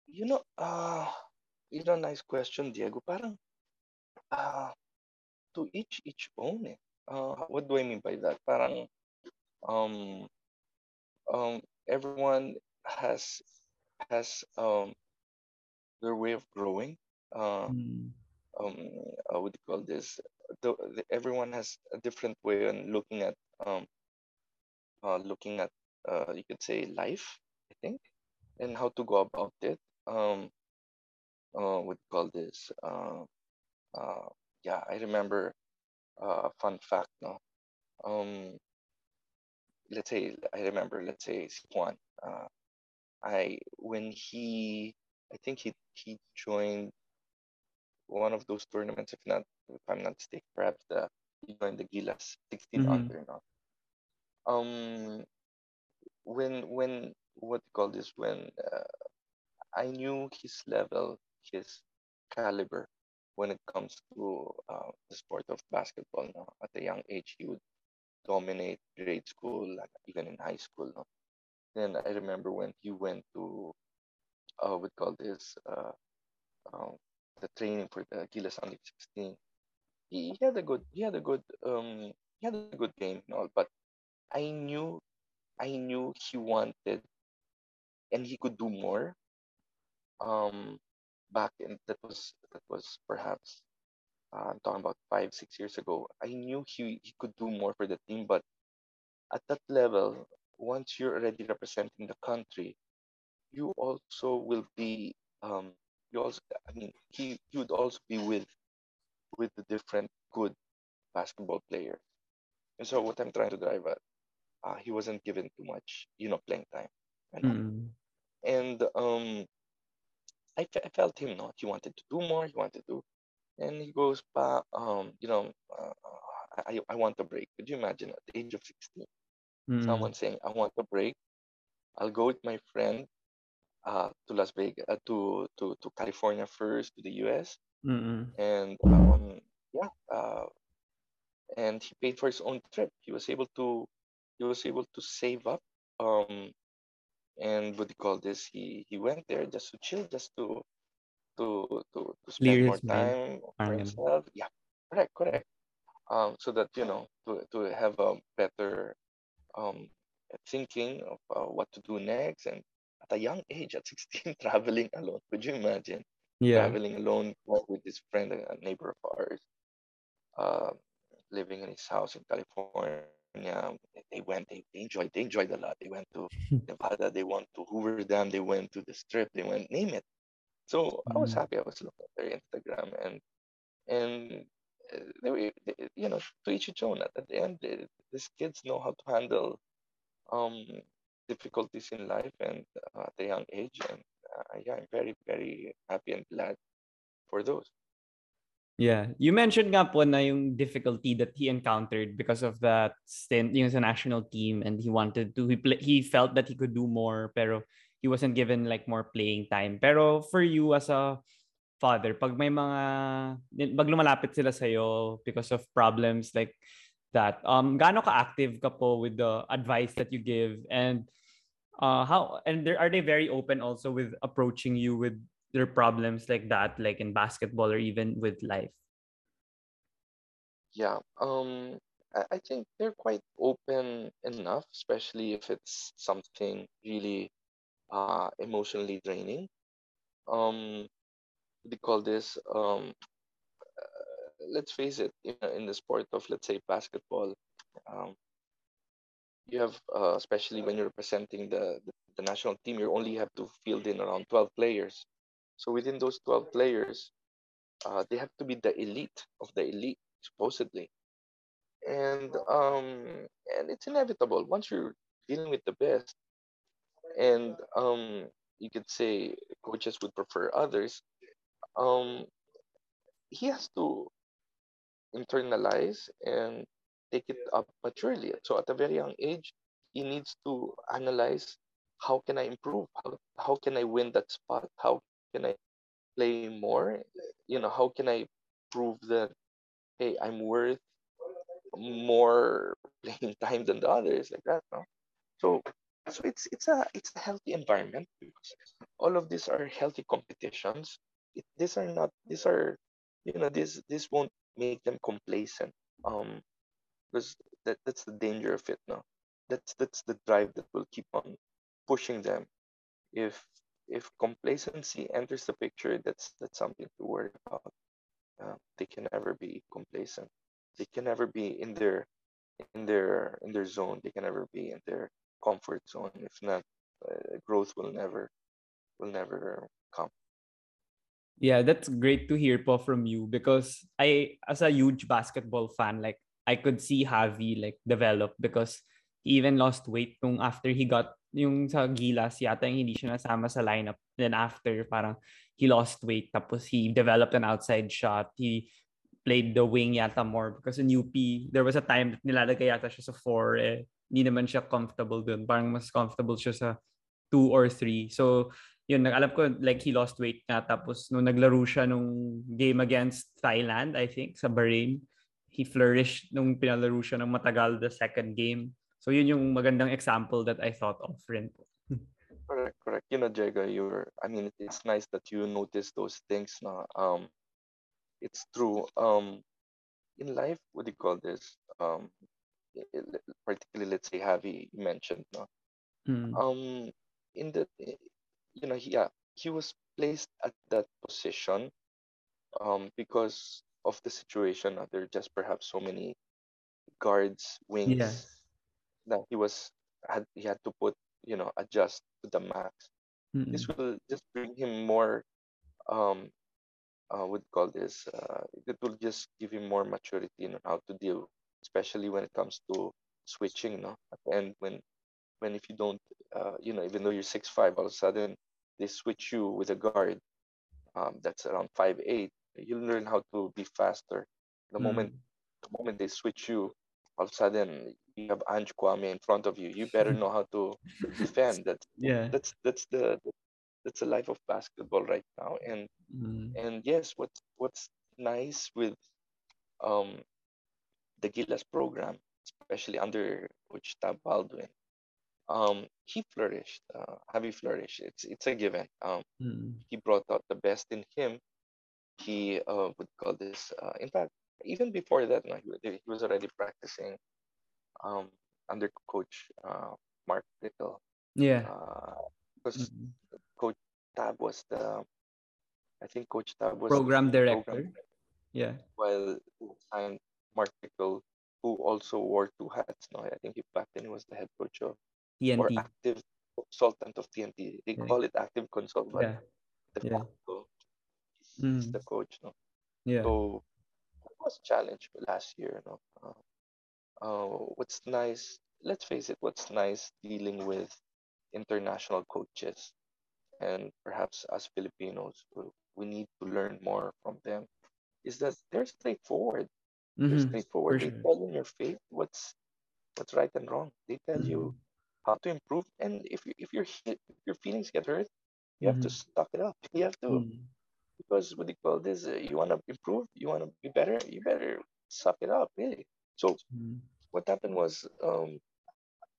[SPEAKER 2] You know, uh, you know, nice question, Diego. Parang, uh, to each each own eh. Uh, what do I mean by that? Parang, um, um, everyone has has um their way of growing. Uh,
[SPEAKER 1] Mm.
[SPEAKER 2] um, do you call this? The, the, everyone has a different way on looking at um, uh, looking at uh, you could say life, I think, and how to go about it. Um, uh, you call this? Uh, uh, yeah, I remember uh, a fun fact. No, um, let's say I remember. Let's say Juan. Uh, I when he, I think he he joined one of those tournaments. If not, if I'm not mistaken, perhaps the he joined the Gilas 16
[SPEAKER 1] Mhm.
[SPEAKER 2] under. No, um, when when what you call this? When uh, I knew his level, his caliber when it comes to uh, the sport of basketball. No? At a young age, he would dominate grade school, like even in high school. No? Then I remember when he went to, uh, what call this, uh, um, the training for the Gilas Under 16. He, he had a good, he had a good, um, he had a good game and all, but I knew, I knew he wanted, and he could do more. Um, back in that was that was perhaps uh, I'm talking about five six years ago. I knew he he could do more for the team, but at that level, once you're already representing the country, you also will be um you also I mean he he would also be with with the different good basketball players. And so what I'm trying to drive at, uh, he wasn't given too much, you know, playing time. And.
[SPEAKER 1] Mm.
[SPEAKER 2] and um I, I felt him no, he wanted to do more, he wanted to and he goes, pa, um, you know, uh, I, I want a break. Could you imagine at the age of 16,
[SPEAKER 1] Mm.
[SPEAKER 2] someone saying, I want a break. I'll go with my friend uh, to Las Vegas, uh, to, to, to California first, to the US.
[SPEAKER 1] Mm.
[SPEAKER 2] And um, yeah, uh, and he paid for his own trip. He was able to, he was able to save up. Um, and what do you call this? He he went there just to chill, just to to to, to spend more time for himself. Yeah, correct, correct. um, so that you know to to have a better um, thinking of uh, what to do next. And at a young age, at *laughs* 16, traveling alone. Could you imagine
[SPEAKER 1] Yeah.
[SPEAKER 2] traveling alone with this friend, a neighbor of ours, uh, living in his house in California? They went, they, they enjoyed, they enjoyed a lot. They went to *laughs* Nevada, they went to Hoover Dam, they went to the Strip, they went, name it. So I was
[SPEAKER 1] Mm.
[SPEAKER 2] happy. I was looking at their Instagram and and uh, they were, they, you know, to each its own. At, at the end, they, these kids know how to handle um difficulties in life and uh, at a young age. And uh, yeah, I'm very very happy and glad for those.
[SPEAKER 1] Yeah. You mentioned nga po na yung difficulty that he encountered because of that stint yung sa national team and he wanted to he, play, he felt that he could do more pero he wasn't given like more playing time. Pero for you as a father, pag may mga pag lumalapit sila sa because of problems like that, um gaano ka active ka po with the advice that you give and uh how and there are they very open also with approaching you with their problems like that, like in basketball or even with life?
[SPEAKER 2] Yeah, um, I think they're quite open enough, especially if it's something really uh, emotionally draining. Um, you call this? Um, uh, let's face it, in, in the sport of, let's say, basketball, um, you have, uh, especially when you're representing the, the, the national team, you only have to field in around 12 players. So within those 12 players, uh, they have to be the elite of the elite, supposedly. And um, and it's inevitable once you're dealing with the best, and um, you could say coaches would prefer others. Um, he has to internalize and take it up maturely. So at a very young age, he needs to analyze how can I improve? How, how can I win that spot? How can I play more? You know, how can I prove that hey, I'm worth more *laughs* playing time than the others, like that, no? So so it's it's a it's a healthy environment because all of these are healthy competitions. It, these are not these are you know this this won't make them complacent. Um, because that that's the danger of it, no? That's that's the drive that will keep on pushing them. If if complacency enters the picture, that's that's something to worry about. Uh, they can never be complacent. They can never be in their in their in their zone. They can never be in their comfort zone. If not, uh, growth will never will never come.
[SPEAKER 1] Yeah, that's great to hear po from you because I, as a huge basketball fan, like I could see Javi like develop because he even lost weight nung after he got yung sa Gilas yata yung hindi siya nasama sa lineup. Then after parang he lost weight tapos he developed an outside shot. He played the wing yata more because in UP there was a time that nilalagay yata siya sa 4 eh hindi naman siya comfortable dun. Parang mas comfortable siya sa 2 or 3. So yun, alam ko like he lost weight na tapos nung naglaro siya nung game against Thailand, I think, sa Bahrain, he flourished nung pinalaro siya ng matagal the second game. So yun yung magandang example that I thought of rin po. *laughs*
[SPEAKER 2] correct, correct. You know, Jega, you're. I mean, it's nice that you notice those things. No, um, it's true. Um, in life, what do you call this? Um, particularly, let's say, Javi mentioned. No,
[SPEAKER 1] mm.
[SPEAKER 2] um, in the, you know, he, yeah, he was placed at that position, um, because of the situation. There are just perhaps so many guards, wings.
[SPEAKER 1] Yeah
[SPEAKER 2] that he was had he had to put you know adjust to the max. Mm-hmm. This will just bring him more um uh would call this uh it will just give him more maturity in how to deal, especially when it comes to switching. No, at the end when when if you don't uh you know even though you're six five, all of a sudden they switch you with a guard um that's around five eight. You'll learn how to be faster. The mm. moment the moment they switch you, all of a sudden you have Ange Kouame in front of you. You better know how to defend. That's *laughs*
[SPEAKER 1] yeah.
[SPEAKER 2] That's that's the that's the life of basketball right now. And
[SPEAKER 1] mm.
[SPEAKER 2] and yes, what's what's nice with um the Gilas program, especially under Coach Tab Baldwin, um, he flourished. Uh, Javi flourished. It's it's a given. Um,
[SPEAKER 1] mm.
[SPEAKER 2] he brought out the best in him. He uh, would call this. Uh, in fact, even before that, no, he, he was already practicing um, under coach uh, Mark Dickel.
[SPEAKER 1] Yeah.
[SPEAKER 2] Because mm-hmm. Coach Tab was the, I think Coach Tab was
[SPEAKER 1] program director. Program, yeah.
[SPEAKER 2] While signed Mark who also wore two hats. No, I think he back then he was the head coach of
[SPEAKER 1] TNT. or
[SPEAKER 2] active consultant of TNT. They yeah. call it active consultant.
[SPEAKER 1] Yeah.
[SPEAKER 2] De facto, yeah. he's mm. the coach. No?
[SPEAKER 1] Yeah.
[SPEAKER 2] So it was a challenge last year. No? Uh, uh, what's nice, let's face it, what's nice dealing with international coaches and perhaps as Filipinos, we need to learn more from them is that they're straightforward. Mm-hmm. They're straightforward. Sure. They tell you in your face what's what's right and wrong. They tell mm-hmm. you how to improve. And if you, if your if your feelings get hurt, you have to mm-hmm. suck it up. *laughs* You have to mm-hmm. because what they call this, uh, you want to improve, you want to be better, you better suck it up, really. So mm-hmm. what happened was um,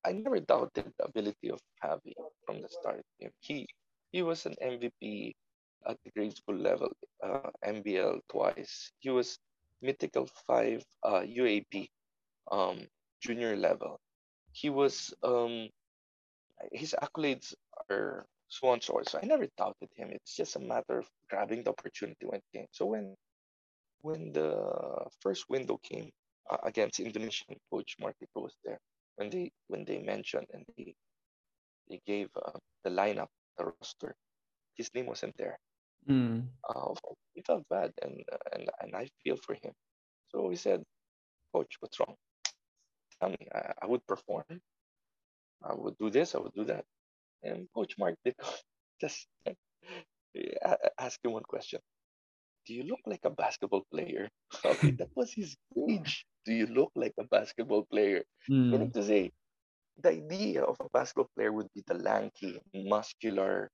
[SPEAKER 2] I never doubted the ability of Javi from the start. He he was an MVP at the grade school level, uh, MBL twice. He was Mythical Five uh, UAAP um, junior level. He was um, his accolades are so on so So I never doubted him. It's just a matter of grabbing the opportunity when it came. So when when the first window came uh, against Indonesian coach Marquito was there, when they when they mentioned and they they gave uh, the lineup, the roster, his name wasn't there.
[SPEAKER 1] Mm.
[SPEAKER 2] Uh, he felt bad, and and and I feel for him. So he said, "Coach, what's wrong? Tell me. I, I would perform. I would do this. I would do that." And Coach Mark did *laughs* just ask him one question. Do you look like a basketball player? *laughs* Okay, that was his age. Do you look like a basketball player?
[SPEAKER 1] Mm.
[SPEAKER 2] Meaning to say, the idea of a basketball player would be the lanky, muscular,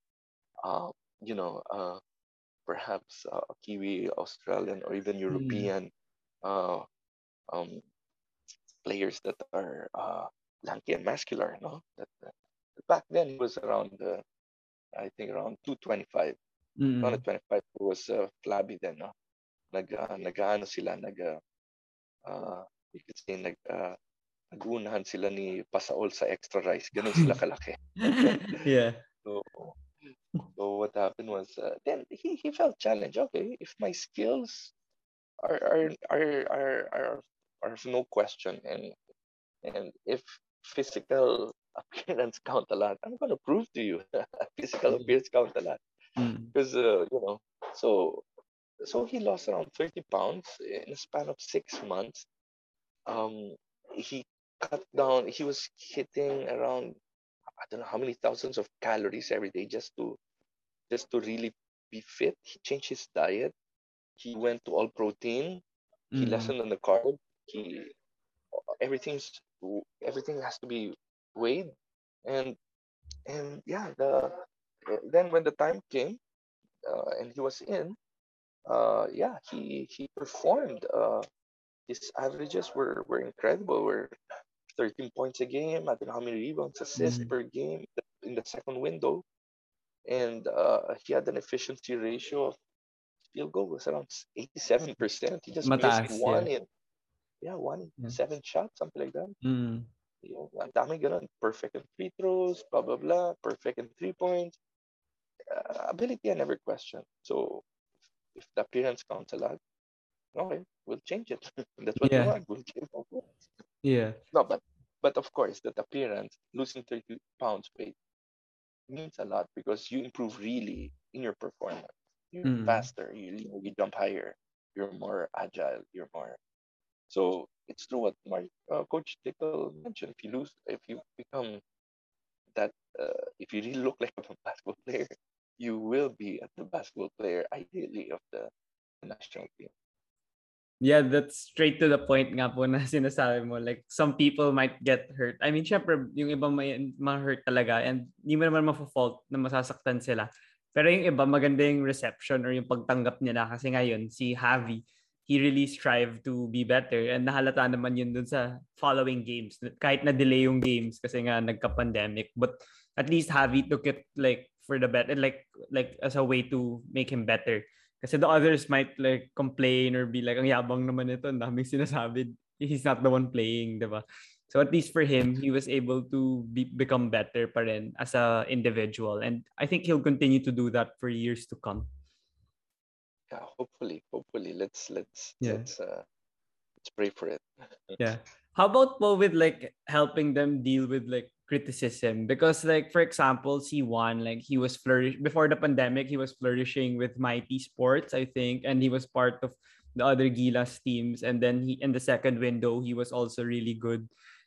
[SPEAKER 2] uh, you know, uh, perhaps uh, Kiwi, Australian, or even hmm. European mm. uh, um, players that are uh, lanky and muscular. No, that, uh, back then it was around, uh, I think around 225. Mm. 225 was uh, flabby then. No? Nag, uh, nag sila, nag, you could say, nag, uh, nagunahan sila ni Pasaol sa extra rice. Ganun sila *laughs* kalaki.
[SPEAKER 1] yeah. *laughs*
[SPEAKER 2] So what happened was uh, then he, he felt challenged. Okay, if my skills are are are are are, are no question and and if physical *laughs* appearance count a lot, I'm gonna prove to you *laughs* physical mm. appearance count a lot because mm. uh, you know so so he lost around 30 pounds in a span of six months. Um, he cut down. He was hitting around I don't know how many thousands of calories every day just to just to really be fit. He changed his diet. He went to all protein. He mm-hmm. lessened on the carb. He everything's everything has to be weighed, and and yeah, the then when the time came, uh, and he was in, uh, yeah, he he performed. Uh, his averages were were incredible. Were 13 points a game. I don't know how many rebounds, assists mm-hmm. per game in the second window and uh, he had an efficiency ratio of field goal was around 87%. He just Mataas, missed one yeah. in yeah, one yeah. seven shots, something like that.
[SPEAKER 1] Mm.
[SPEAKER 2] You know, dami ganun. Perfect in free throws, blah, blah, blah. Perfect in three points. Uh, ability, I never question. So if the appearance counts a lot, okay, we'll change it. *laughs* That's what yeah. we want. We'll change it.
[SPEAKER 1] Yeah.
[SPEAKER 2] No, but but of course, that appearance, losing 30 pounds weight, means a lot because you improve really in your performance. You're mm. faster, you, you jump higher, you're more agile, you're more. So it's true what my uh, coach Dickel mentioned. If you lose, if you become that, uh, if you really look like a *laughs* basketball player, you will be the basketball player, ideally of the national team.
[SPEAKER 1] Yeah, that's straight to the point nga po na *laughs* sinasabi mo. Like, some people might get hurt. I mean, syempre, yung iba may ma-hurt talaga and hindi mo naman ma-fault na masasaktan sila. Pero yung iba, maganda yung reception or yung pagtanggap niya na kasi ngayon, si Javi, he really strive to be better and nahalata naman yun dun sa following games. Kahit na-delay yung games kasi nga nagka-pandemic. But at least Javi took it like for the better, like, like as a way to make him better. Kasi the others might like complain or be like, ang yabang naman ito, ang daming sinasabi. He's not the one playing, di ba? So at least for him, he was able to be, become better pa rin as a individual. And I think he'll continue to do that for years to come.
[SPEAKER 2] Yeah, hopefully, hopefully. Let's let's yeah. let's uh let's pray for it.
[SPEAKER 1] yeah. How about po with like helping them deal with like criticism. Because like for example si Juan like he was flourish before the pandemic he was flourishing with mighty sports i think and he was part of the other gilas teams. And then he in the second window he was also really good.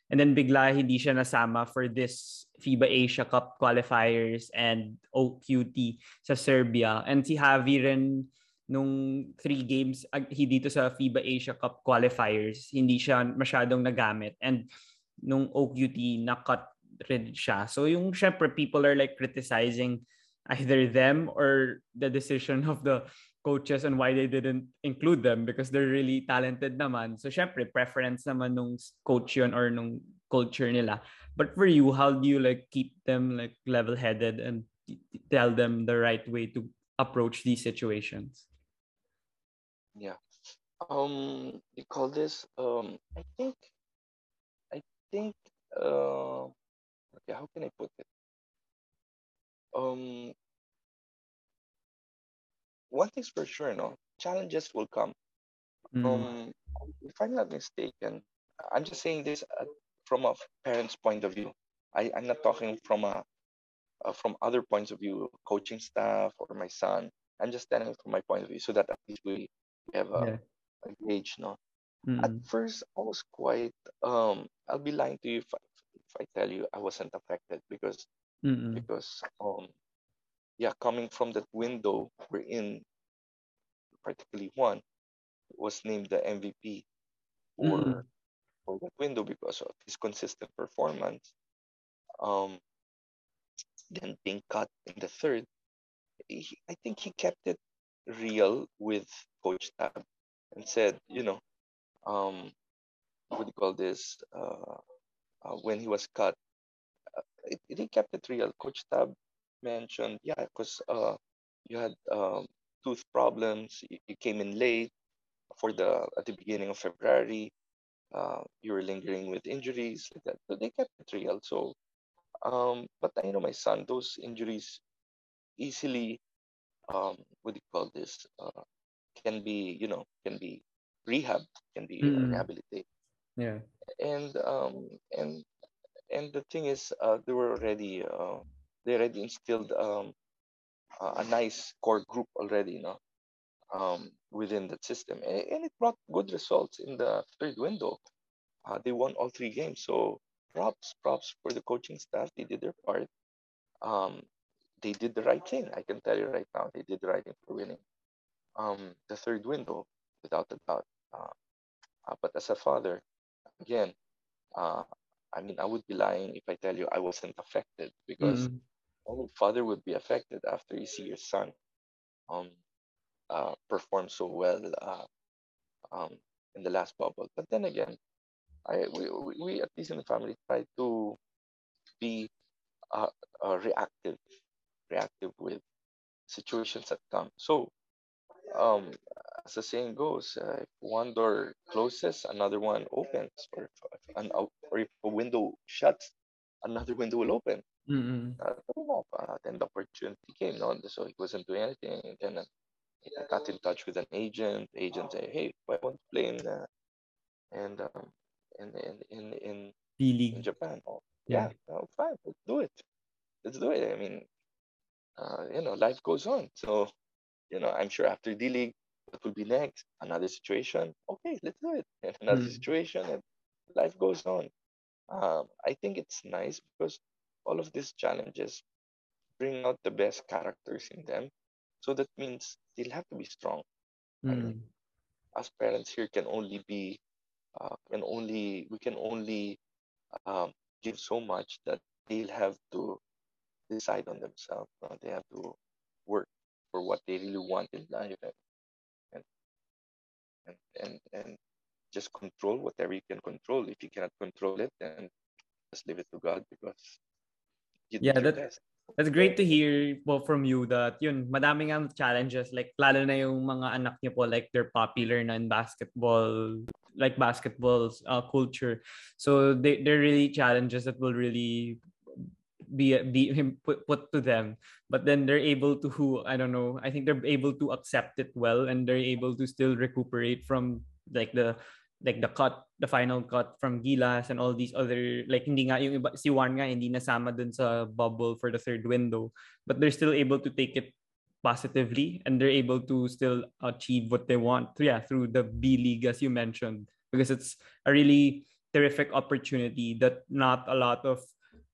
[SPEAKER 1] And then bigla hindi siya nasama for this FIBA Asia Cup qualifiers and OQT sa Serbia. And si Javi rin nung three games he dito sa FIBA Asia Cup qualifiers hindi siya masyadong nagamit. And nung OQT na cut rin siya. So yung syempre people are like criticizing either them or the decision of the coaches and why they didn't include them because they're really talented naman. So syempre preference naman nung coach yun or nung culture nila. But for you, how do you like keep them like level-headed and tell them the right way to approach these situations?
[SPEAKER 2] Yeah. Um, you call this um I think I think uh okay, how can I put it? Um, one thing's for sure, no, challenges will come. Mm. Um, if I'm not mistaken, I'm just saying this uh, from a parent's point of view. I, I'm not talking from a uh, from other points of view, coaching staff or my son. I'm just telling from my point of view, so that at least we have a, yeah. a gauge, no. Mm. At first, I was quite. Um, I'll be lying to you if if I tell you I wasn't affected because Mm-mm. because um yeah coming from that window we're in particularly one was named the MVP for mm for that window because of his consistent performance. Um, then being cut in the third, he, I think he kept it real with Coach Tab and said, you know, um, what do you call this? Uh, uh, when he was cut, uh, it, it, he kept it real. Coach Tab mentioned, yeah, because uh, you had um, tooth problems, you, you, came in late for the at the beginning of February. Uh, you were lingering with injuries like that. So they kept it real. So, um, but I know my son, those injuries easily, um, what do you call this? Uh, can be, you know, can be rehab, can be mm. rehabilitated.
[SPEAKER 1] Yeah
[SPEAKER 2] and um, and and the thing is, uh, they were already uh, they already instilled um, a nice core group already, you know, um, within that system, and, and, it brought good results in the third window. Uh, they won all three games, so props, props for the coaching staff. They did their part. Um, they did the right thing. I can tell you right now, they did the right thing for winning um, the third window, without a doubt. Uh, uh, but as a father, again, uh, I mean, I would be lying if I tell you I wasn't affected because mm. only father would be affected after you see your son um, uh, perform so well uh, um, in the last bubble. But then again, I we, we at least in the family try to be uh, uh, reactive, reactive with situations that come. So um, as the saying goes, uh, if one door closes, another one opens, or if, an, or if a window shuts, another window will open.
[SPEAKER 1] Mm-hmm.
[SPEAKER 2] Uh, uh, then the opportunity came, no? so he wasn't doing anything. And then I got in touch with an agent. The agent said, "Hey, I want to play in, uh, and um, in in in in, in Japan." Oh, yeah, yeah. Oh, fine, let's do it. Let's do it. I mean, uh, you know, life goes on. So, you know, I'm sure after B League, what will be next? Another situation. Okay, let's do it. And *laughs* another mm. situation, and life goes on. Um, I think it's nice because all of these challenges bring out the best characters in them. So that means they'll have to be strong.
[SPEAKER 1] Mm.
[SPEAKER 2] As parents here can only be, uh, can only we can only um, give so much that they'll have to decide on themselves. Uh, they have to work for what they really want in life and, and, and just control whatever you can control. If you cannot control it, then just leave it to God because
[SPEAKER 1] you yeah, that, best. That's great to hear po from you that yun, madaming ang challenges like lalo na yung mga anak niyo po like they're popular na in basketball like basketball's uh, culture. So they they're really challenges that will really be be put, put to them. But then they're able to who i don't know i think they're able to accept it well and they're able to still recuperate from like the like the cut the final cut from Gilas and all these other like hindi nga yung iba si Juan nga hindi nasama dun sa bubble for the third window. But they're still able to take it positively and they're able to still achieve what they want yeah through the B league as you mentioned. Because it's a really terrific opportunity that not a lot of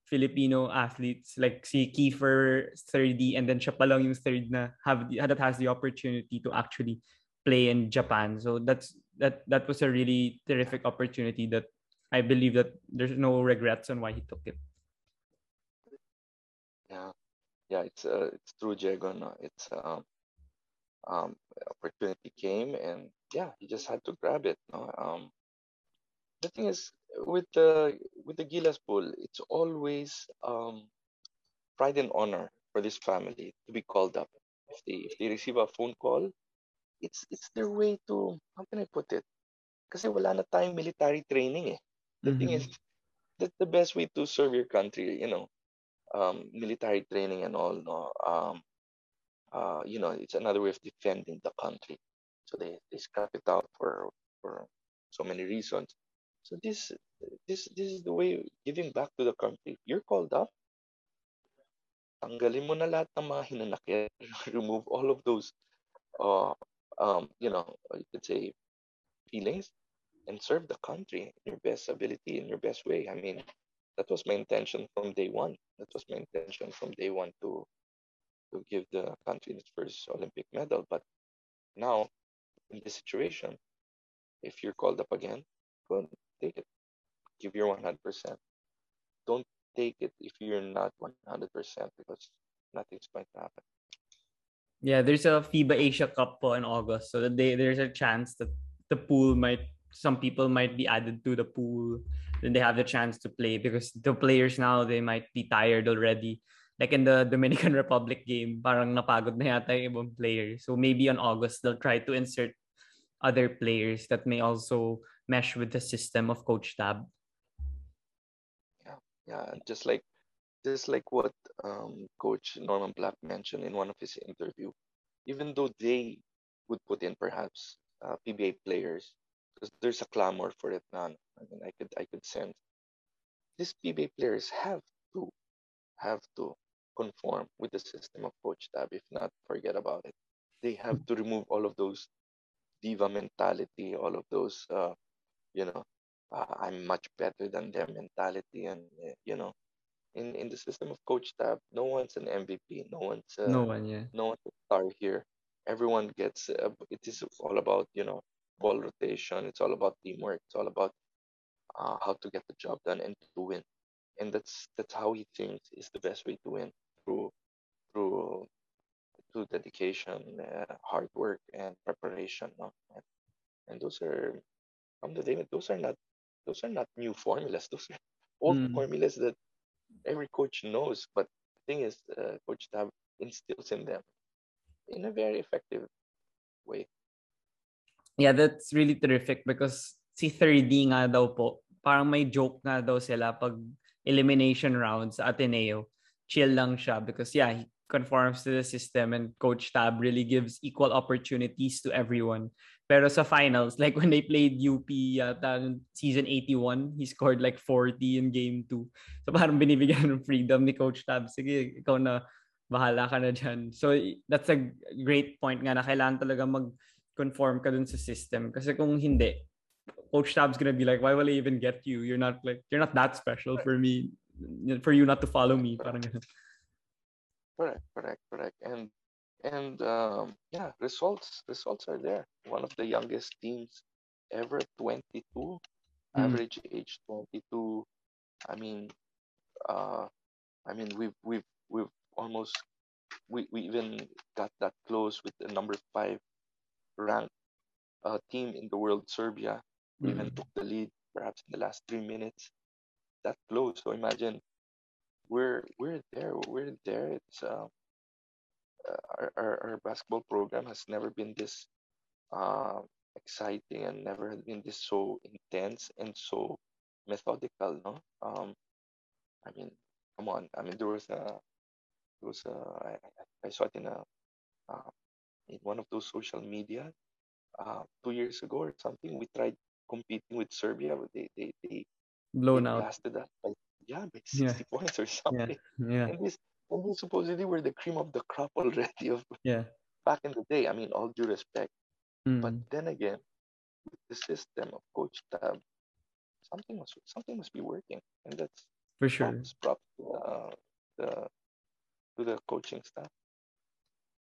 [SPEAKER 1] Filipino athletes like si Kiefer Thirdy and then siya yung third na have had that has the opportunity to actually play in Japan. So that's that that was a really terrific opportunity that I believe that there's no regrets on why he took it.
[SPEAKER 2] Yeah, yeah, it's uh, it's true, Diego. No? It's um, um, opportunity came and yeah, he just had to grab it. No? Um, the thing is, with the with the Gilas pool, it's always um, pride and honor for this family to be called up. If they if they receive a phone call, it's it's their way to how can I put it? Kasi wala na tayong military training eh. The mm-hmm. thing is, that's the best way to serve your country. You know, um, military training and all. No, um, uh, you know, it's another way of defending the country. So they they scrap it out for for so many reasons. So this this this is the way giving back to the country. You're called up. Tanggalin mo na lahat ng mga hinanakit. *laughs* Remove all of those, uh, um, you know, you could say, feelings, and serve the country in your best ability, in your best way. I mean, that was my intention from day one. That was my intention from day one to to give the country its first Olympic medal. But now, in this situation, if you're called up again, go take it. Give your 100%. Don't take it if you're not 100% because nothing's going to happen.
[SPEAKER 1] Yeah, there's a FIBA Asia Cup in August. So that they, there's a chance that the pool might, some people might be added to the pool. Then they have the chance to play because the players now, they might be tired already. Like in the Dominican *laughs* Republic game, parang napagod na yata yung ibang players. So maybe on August, they'll try to insert other players that may also mesh with the system of Coach Tab.
[SPEAKER 2] Yeah, yeah, just like just like what um, Coach Norman Black mentioned in one of his interview, even though they would put in perhaps uh, PBA players, because there's a clamor for it now. I mean, I could I could sense these PBA players have to have to conform with the system of Coach Tab. If not, forget about it. They have to remove all of those diva mentality, all of those uh, you know uh, i'm much better than their mentality and uh, you know in in the system of coach tab no one's an mvp no one's uh,
[SPEAKER 1] no one yeah.
[SPEAKER 2] no one's a star here. Everyone gets uh, it is all about you know ball rotation. It's all about teamwork. It's all about uh, how to get the job done and to win. And that's that's how he thinks is the best way to win through through through dedication uh, hard work and preparation no? and, and those are come to think those are not those are not new formulas. *laughs* Those are old mm. formulas that every coach knows. But the thing is, uh, Coach Tab instills in them in a very effective way.
[SPEAKER 1] Yeah, that's really terrific because si Thirdy nga daw po, parang may joke nga daw sila pag elimination rounds Ateneo. Chill lang siya because yeah, he conforms to the system and Coach Tab really gives equal opportunities to everyone. Pero sa finals, *laughs* like when they played UP yata season 81, he scored like 40 in game 2. So parang binibigyan ng freedom ni Coach Tab. Sige, ikaw na bahala ka na dyan. So that's a great point nga na kailangan talaga mag-conform ka dun sa system. Kasi kung hindi, Coach Tab's gonna be like, why will I even get you? You're not like, you're not that special for me, for you not to follow me. Parang
[SPEAKER 2] Correct, correct, correct. And and um, yeah, results results are there. One of the youngest teams ever, 22, mm. average age 22. I mean, uh, I mean we've we've we've almost we, we even got that close with the number five ranked uh, team in the world, Serbia. We mm. even took the lead perhaps in the last three minutes. That close. So imagine we're we're there. We're there. It's uh, our, our our basketball program has never been this uh, exciting and never had been this so intense and so methodical. No, um, I mean, come on. I mean, there was a there was a I, I saw it in a uh, in one of those social media uh, two years ago or something. We tried competing with Serbia. but They they they, they
[SPEAKER 1] Blown out.
[SPEAKER 2] blasted us by yeah by
[SPEAKER 1] Yeah.
[SPEAKER 2] 60 points or
[SPEAKER 1] Yeah.
[SPEAKER 2] something.
[SPEAKER 1] Yeah.
[SPEAKER 2] And this and we supposedly were the cream of the crop *laughs* already of
[SPEAKER 1] Yeah.
[SPEAKER 2] back in the day. I mean, all due respect. But
[SPEAKER 1] Mm.
[SPEAKER 2] then again, with the system of Coach Tab, something must something must be working, and that's
[SPEAKER 1] For sure.
[SPEAKER 2] props props to uh, the to the coaching staff.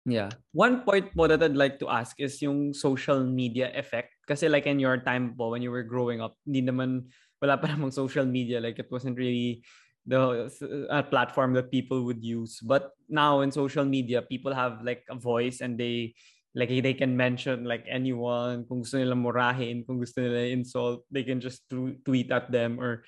[SPEAKER 1] Yeah. One point po that I'd like to ask is yung social media effect. Kasi like in your time po, when you were growing up, hindi naman, wala pa namang social media. Like it wasn't really the a platform that people would use. But now in social media, people have like a voice and they like they can mention like anyone. Kung gusto nila murahin, kung gusto nila insult, they can just tweet at them or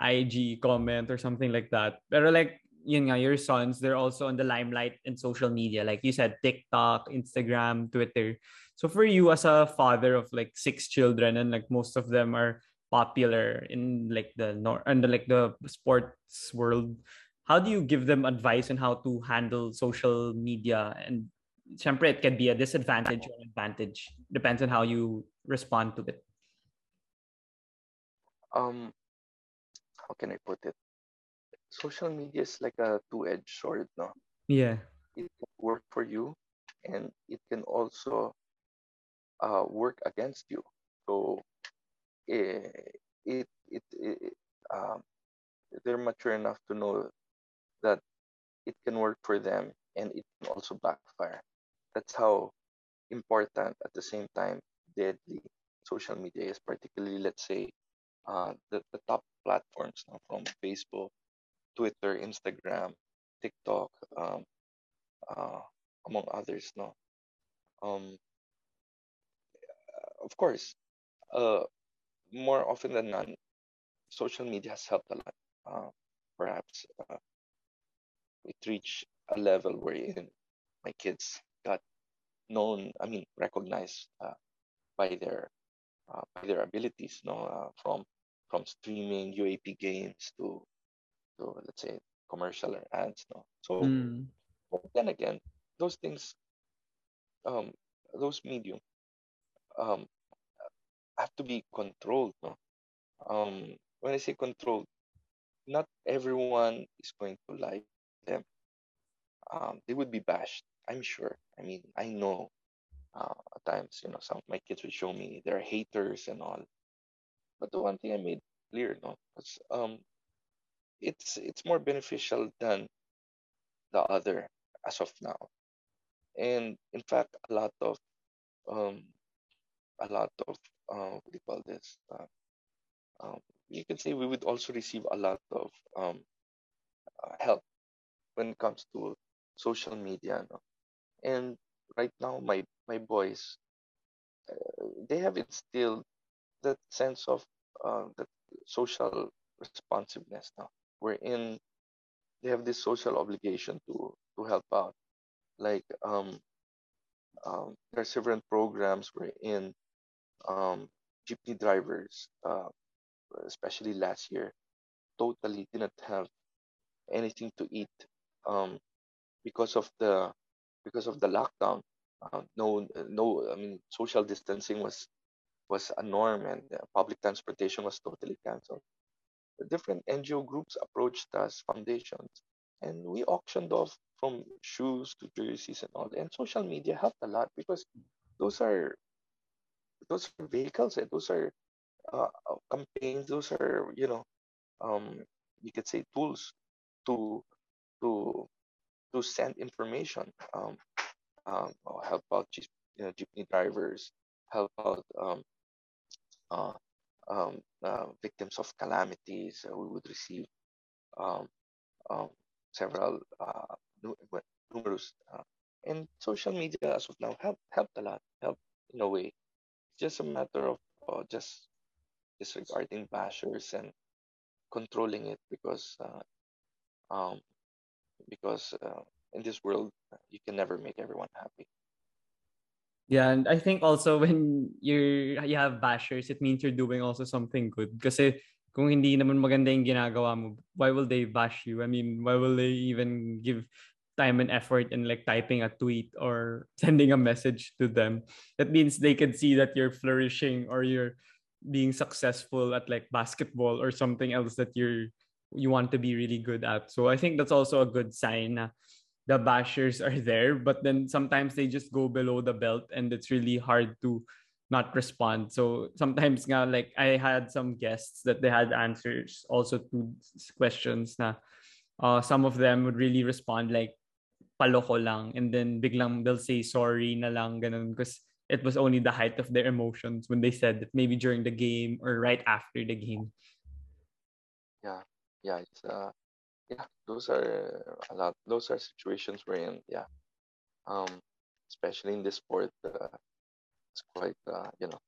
[SPEAKER 1] IG comment or something like that. Pero like yun nga, your sons, they're also on the limelight in social media. Like you said, TikTok, Instagram, Twitter. So for you as a father of like six children and like most of them are popular in like the nor and like the sports world, how do you give them advice on how to handle social media? And syempre, it can be a disadvantage or an advantage. Depends on how you respond to it.
[SPEAKER 2] Um, how can I put it? Social media is like a two-edged sword, no?
[SPEAKER 1] Yeah.
[SPEAKER 2] It can work for you, and it can also uh, work against you. So it it it, it um, they're mature enough to know that it can work for them and it can also backfire. That's how important at the same time deadly social media is, particularly let's say uh, the, the top platforms now from Facebook, Twitter, Instagram, TikTok, um, uh, among others. No, um, of course, uh, more often than not, social media has helped a lot. Uh, perhaps uh, it reached a level where my kids got known, I mean, recognized uh, by their uh, by their abilities, no, uh, from from streaming UAAP games to to let's say commercial or ads, no. So
[SPEAKER 1] Mm.
[SPEAKER 2] but then again, those things, um, those medium, um, have to be controlled, no. Um, when I say controlled, not everyone is going to like them. Um, they would be bashed, I'm sure. I mean, I know uh, at times, you know, some of my kids would show me they're haters and all. But the one thing I made clear, no, was um, it's it's more beneficial than the other as of now. And in fact, a lot of um, a lot of uh, what do you call this? Uh, um, you can say we would also receive a lot of um, uh, help when it comes to social media. No? And right now, my my boys, uh, they have instilled that sense of uh, that social responsiveness now, wherein they have this social obligation to to help out. Like um, um, there are several programs wherein um, jeepney drivers, uh, especially last year, totally didn't have anything to eat um, because of the because of the lockdown. Uh, no, no. I mean, social distancing was was a norm, and uh, public transportation was totally cancelled. The different NGO groups approached us, foundations, and we auctioned off from shoes to jerseys and all. And social media helped a lot because those are those are vehicles and those are uh, uh, campaigns. Those are you know um, you could say tools to to to send information. Um, um, or help out you know, jeepney drivers, help out um, uh, um, uh, victims of calamities. Uh, we would receive um, um, several uh, numerous and social media as of now helped helped a lot help in a way just a matter of uh, just disregarding bashers and controlling it because uh, um, because uh, in this world you can never make everyone happy.
[SPEAKER 1] Yeah, and I think also *laughs* when you're you have bashers, it means you're doing also something good. Kasi kung hindi naman maganda yung ginagawa mo, why will they bash you? I mean, why will they even give time and effort in like typing a tweet or *laughs* sending a message to them? That means they can see that you're flourishing or you're being successful at like basketball or something else that you're you want to be really good at. So I think that's also a good sign the bashers are *laughs* there, but then sometimes they just go below the belt and it's really hard to not respond. So sometimes nga like I had some guests that they had answers also to questions na uh, some of them would really respond like paloko lang and then biglang they'll say sorry na lang ganun because it was only the height of their emotions when they said that maybe during the game or right after the game.
[SPEAKER 2] Yeah, yeah, it's uh, yeah, those are a lot. Those are situations we're wherein yeah, um, especially in this sport, uh, it's quite uh, you know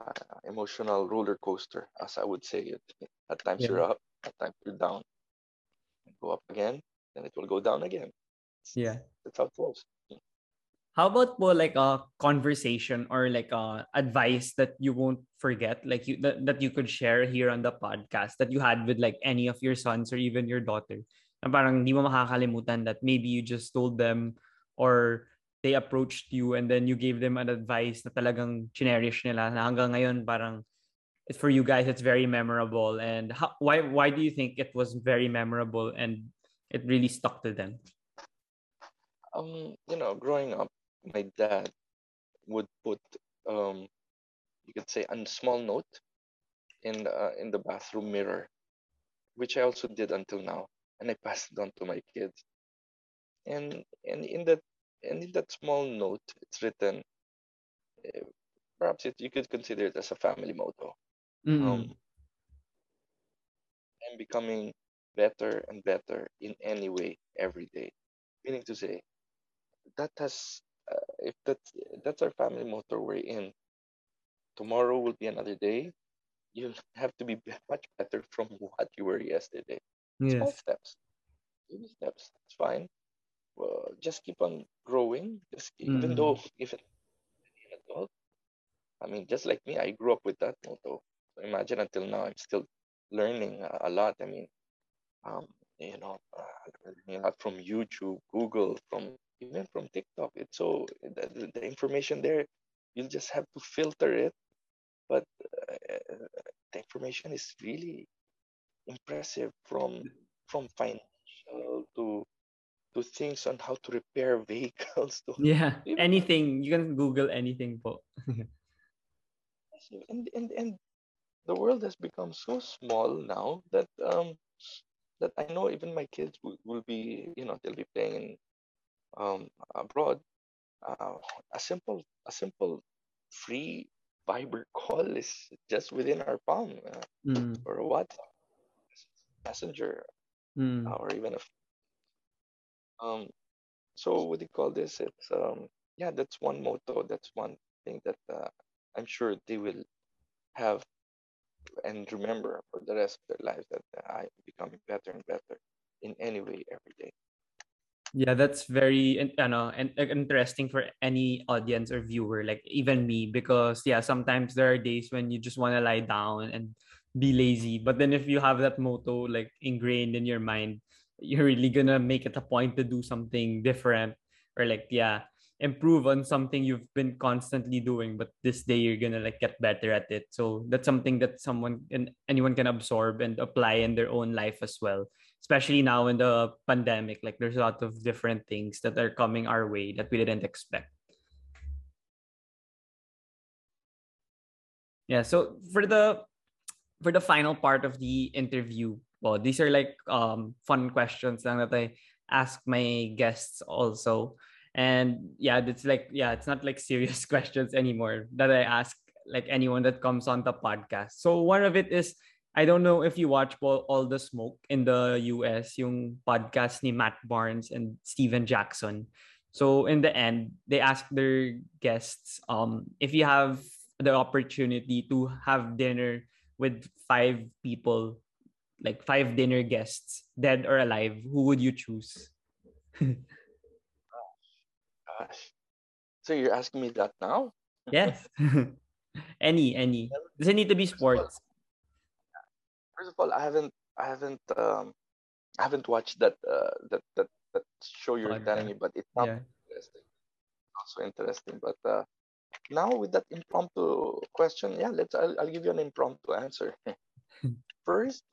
[SPEAKER 2] uh, emotional roller coaster, as I would say it. At times
[SPEAKER 1] Yeah.
[SPEAKER 2] you're up, at times you're down. Go up again, then it will go down again.
[SPEAKER 1] Yeah.
[SPEAKER 2] that's how goes.
[SPEAKER 1] How about po like a conversation or like a advice that you won't forget, like you that, that you could share here on the podcast that you had with like any of your sons or even your daughter? Na parang di mo makakalimutan that maybe you just told them or they approached you and then you gave them an advice na talagang cherish nila na hanggang ngayon parang it's for you guys it's very memorable and how, why why do you think it was very memorable and it really stuck to them?
[SPEAKER 2] Um, you know, growing up, my dad would put um, you could say a small note in the uh, in the bathroom mirror, which I also did until now, and I passed it on to my kids. And and in that and in that small note, it's written. Uh, perhaps it, you could consider it as a family motto.
[SPEAKER 1] Mm-mm.
[SPEAKER 2] Um, I'm becoming better and better in any way every day. Meaning to say, that has uh, if that's that's our family motto we're in. Tomorrow will be another day. You have to be much better from what you were yesterday. Small
[SPEAKER 1] yes.
[SPEAKER 2] steps, baby steps. It's fine. Well, just keep on growing. Just even
[SPEAKER 1] Mm.
[SPEAKER 2] though even an adult. I mean, just like me, I grew up with that motto. So imagine until now, I'm still learning a, a lot. I mean, um, you know, uh, learning a lot from YouTube, Google, from even from TikTok. It's so the, the, information there, you'll just have to filter it. But uh, the information is really impressive from from financial to to things on how to repair *laughs* vehicles to
[SPEAKER 1] Yeah, anything. You can Google anything po. *laughs*
[SPEAKER 2] and and and the world has become so small now that um that I know even my kids will, will be you know they'll be playing in um abroad uh, a simple a simple free Viber *laughs* call is just within our palm uh,
[SPEAKER 1] Mm,
[SPEAKER 2] or what messenger
[SPEAKER 1] mm.
[SPEAKER 2] uh, or even a um so what do you call this it's um yeah that's one motto that's one thing that uh, I'm sure they will have and remember for the rest of their lives that I'm becoming better and better in any way every day.
[SPEAKER 1] Yeah, that's very in- ano, and interesting for any audience or viewer, like even me, because yeah, sometimes there are days when you just want to lie down and be lazy. But then if you have that motto like ingrained in your mind, you're really gonna make it a point to do something different or like yeah, improve on something you've been constantly doing, but this day you're gonna like get better at it. So that's something that someone and anyone can absorb and apply in their own life as well especially now in the pandemic like there's a lot of different things that are coming our way that we didn't expect. Yeah so for the for the final part of the interview well these are like um fun questions that i ask my guests also. And yeah it's like yeah it's not like serious *laughs* questions anymore that i ask like anyone that comes on the podcast. So one of it is I don't know if you watch All, All the Smoke in the US, yung podcast ni Matt Barnes and Stephen Jackson. So in the end, they ask their guests um if you have the opportunity to have dinner with five people like five dinner guests, dead or alive, who would you choose?
[SPEAKER 2] Gosh. So you're asking me that now?
[SPEAKER 1] yes. *laughs* any, any. Doesn't need to be sports.
[SPEAKER 2] First of all, I haven't I haven't um I haven't watched that uh that that, that show you're
[SPEAKER 1] Podcast.
[SPEAKER 2] telling me, but it sounds
[SPEAKER 1] Yeah.
[SPEAKER 2] interesting. Also interesting. But uh now with that impromptu question, yeah, let's I'll, I'll give you an impromptu answer. *laughs* *laughs* First,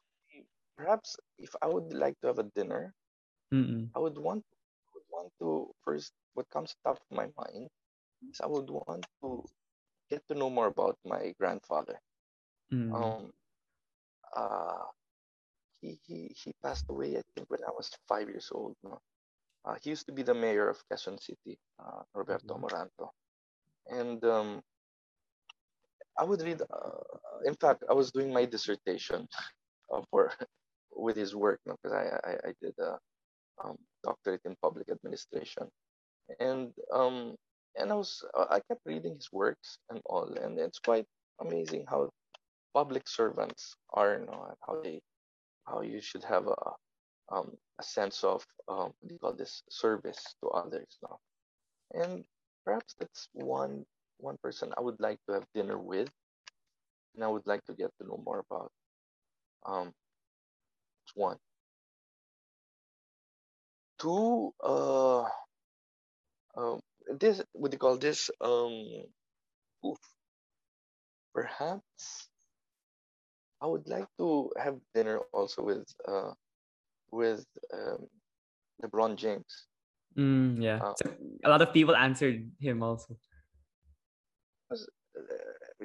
[SPEAKER 2] perhaps if I would like to have a dinner,
[SPEAKER 1] Mm-mm.
[SPEAKER 2] I would want would want to first what comes top of my mind is I would want to get to know more about my grandfather.
[SPEAKER 1] Mm.
[SPEAKER 2] Um uh he he he passed away I think when I was five years old. No? Uh, he used to be the mayor of Quezon City, uh, Norberto
[SPEAKER 1] Mhm.
[SPEAKER 2] Amoranto, and um, I would read. Uh, in fact, I was doing my dissertation uh, for *laughs* with his work because I, I I did a um, doctorate in public administration, and um and I was uh, I kept reading his works and all, and it's quite amazing how public servants are, you know, how they how you should have a um a sense of um what do you call this service to others now, and perhaps that's one one person I would like to have dinner with, and I would like to get to know more about. Um, one. Two, uh, um, this what do you call this? Um, oof, perhaps I would like to have dinner also with uh with um LeBron James.
[SPEAKER 1] Mm, yeah.
[SPEAKER 2] Uh,
[SPEAKER 1] So a lot of people answered him also.
[SPEAKER 2] Uh,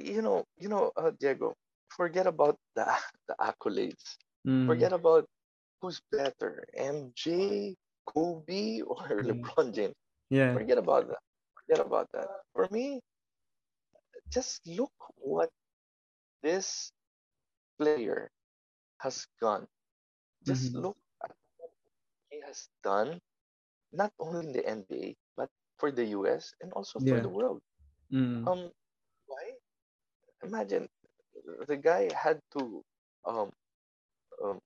[SPEAKER 2] you know, you know, uh, Diego. Forget about the *laughs* the accolades.
[SPEAKER 1] Mm,
[SPEAKER 2] Forget about who's better, MJ, Kobe, *laughs* or
[SPEAKER 1] Yeah.
[SPEAKER 2] LeBron James.
[SPEAKER 1] yeah.
[SPEAKER 2] Forget about that. Forget about that. For me, just look what this player has done. Just
[SPEAKER 1] Mhm.
[SPEAKER 2] look at what he has done, not only in the NBA, but for the US and also for the world.
[SPEAKER 1] Mm,
[SPEAKER 2] Um, why? Imagine the guy had to um um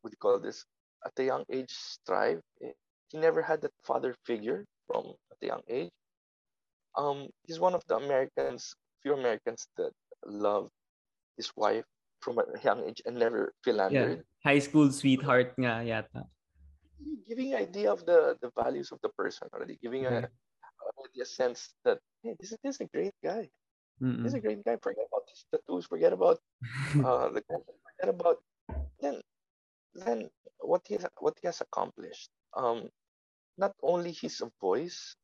[SPEAKER 2] what do you call this? At a young age, strive. Eh, He never had that father figure from at a young age. Um, he's one of the Americans, few Americans that love his wife from a young age and never
[SPEAKER 1] yeah.
[SPEAKER 2] philandered.
[SPEAKER 1] High school sweetheart nga yata.
[SPEAKER 2] Giving idea of the the values of the person already, giving
[SPEAKER 1] Yeah.
[SPEAKER 2] a, already a sense that hey, this is this is a great guy. This is
[SPEAKER 1] Mm-mm.
[SPEAKER 2] a great guy. Forget about his tattoos. Forget about *laughs* uh the forget about then then what he has, what he has accomplished. Um, not only his voice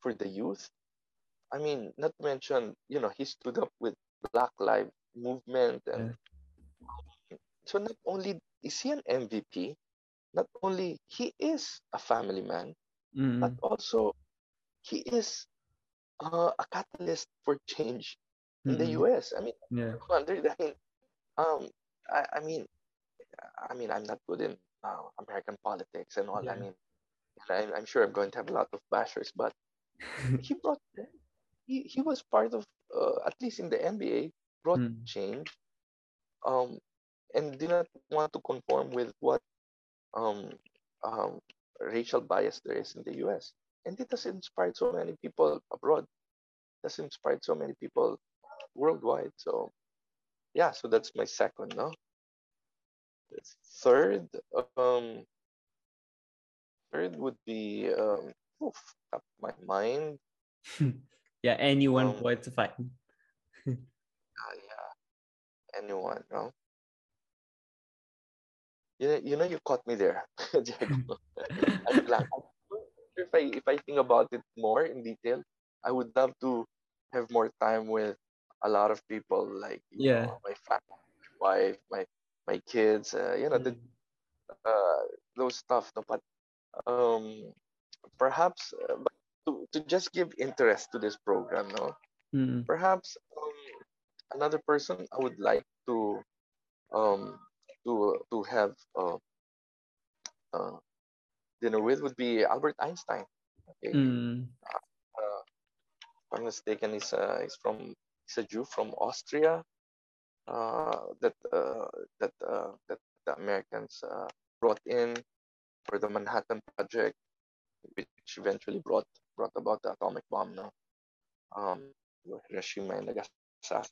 [SPEAKER 2] for the youth. I mean, not to mention, you know, he stood up with Black Lives Movement, and so not only is he an MVP, not only he is a family man, but
[SPEAKER 1] Mm-mm.
[SPEAKER 2] also he is uh, a catalyst for change in the
[SPEAKER 1] Mm-mm.
[SPEAKER 2] U.S. I mean,
[SPEAKER 1] Yeah.
[SPEAKER 2] I mean, um, I, I mean, I mean, I'm not good in uh, American politics and all. I mean, I'm, I'm sure I'm going to have a lot of bashers, but *laughs* he brought he, he was part of uh, at least in the NBA brought
[SPEAKER 1] Mm.
[SPEAKER 2] change, um, and did not want to conform with what um um racial bias there is in the U.S. And it has inspired so many people abroad. It has inspired so many people worldwide. So yeah, so that's my second, no. Third, um, third would be um, oof, of my mind. *laughs*
[SPEAKER 1] yeah, anyone
[SPEAKER 2] Um,
[SPEAKER 1] to find.
[SPEAKER 2] Uh, anyone, no. You know, you know, you caught me there, *laughs* Diego. *laughs* Blank. If I if I think about it more in detail, I would love to have more time with a lot of people, like
[SPEAKER 1] Yeah.
[SPEAKER 2] know, my family, my wife, my my kids. Uh, you know, the uh, those stuff. No, but um, perhaps uh, to to just give interest to this program, no.
[SPEAKER 1] Mm-mm.
[SPEAKER 2] Perhaps um, another person I would like to um to to have uh, uh, dinner with would be Albert Einstein. Okay,
[SPEAKER 1] Mm.
[SPEAKER 2] uh, if I'm mistaken, he's uh, he's from he's a Jew from Austria. Uh, that uh, that uh, that the Americans uh, brought in for the Manhattan Project, which eventually brought brought about the atomic bomb. No, um, Hiroshima and Nagasaki. Uh,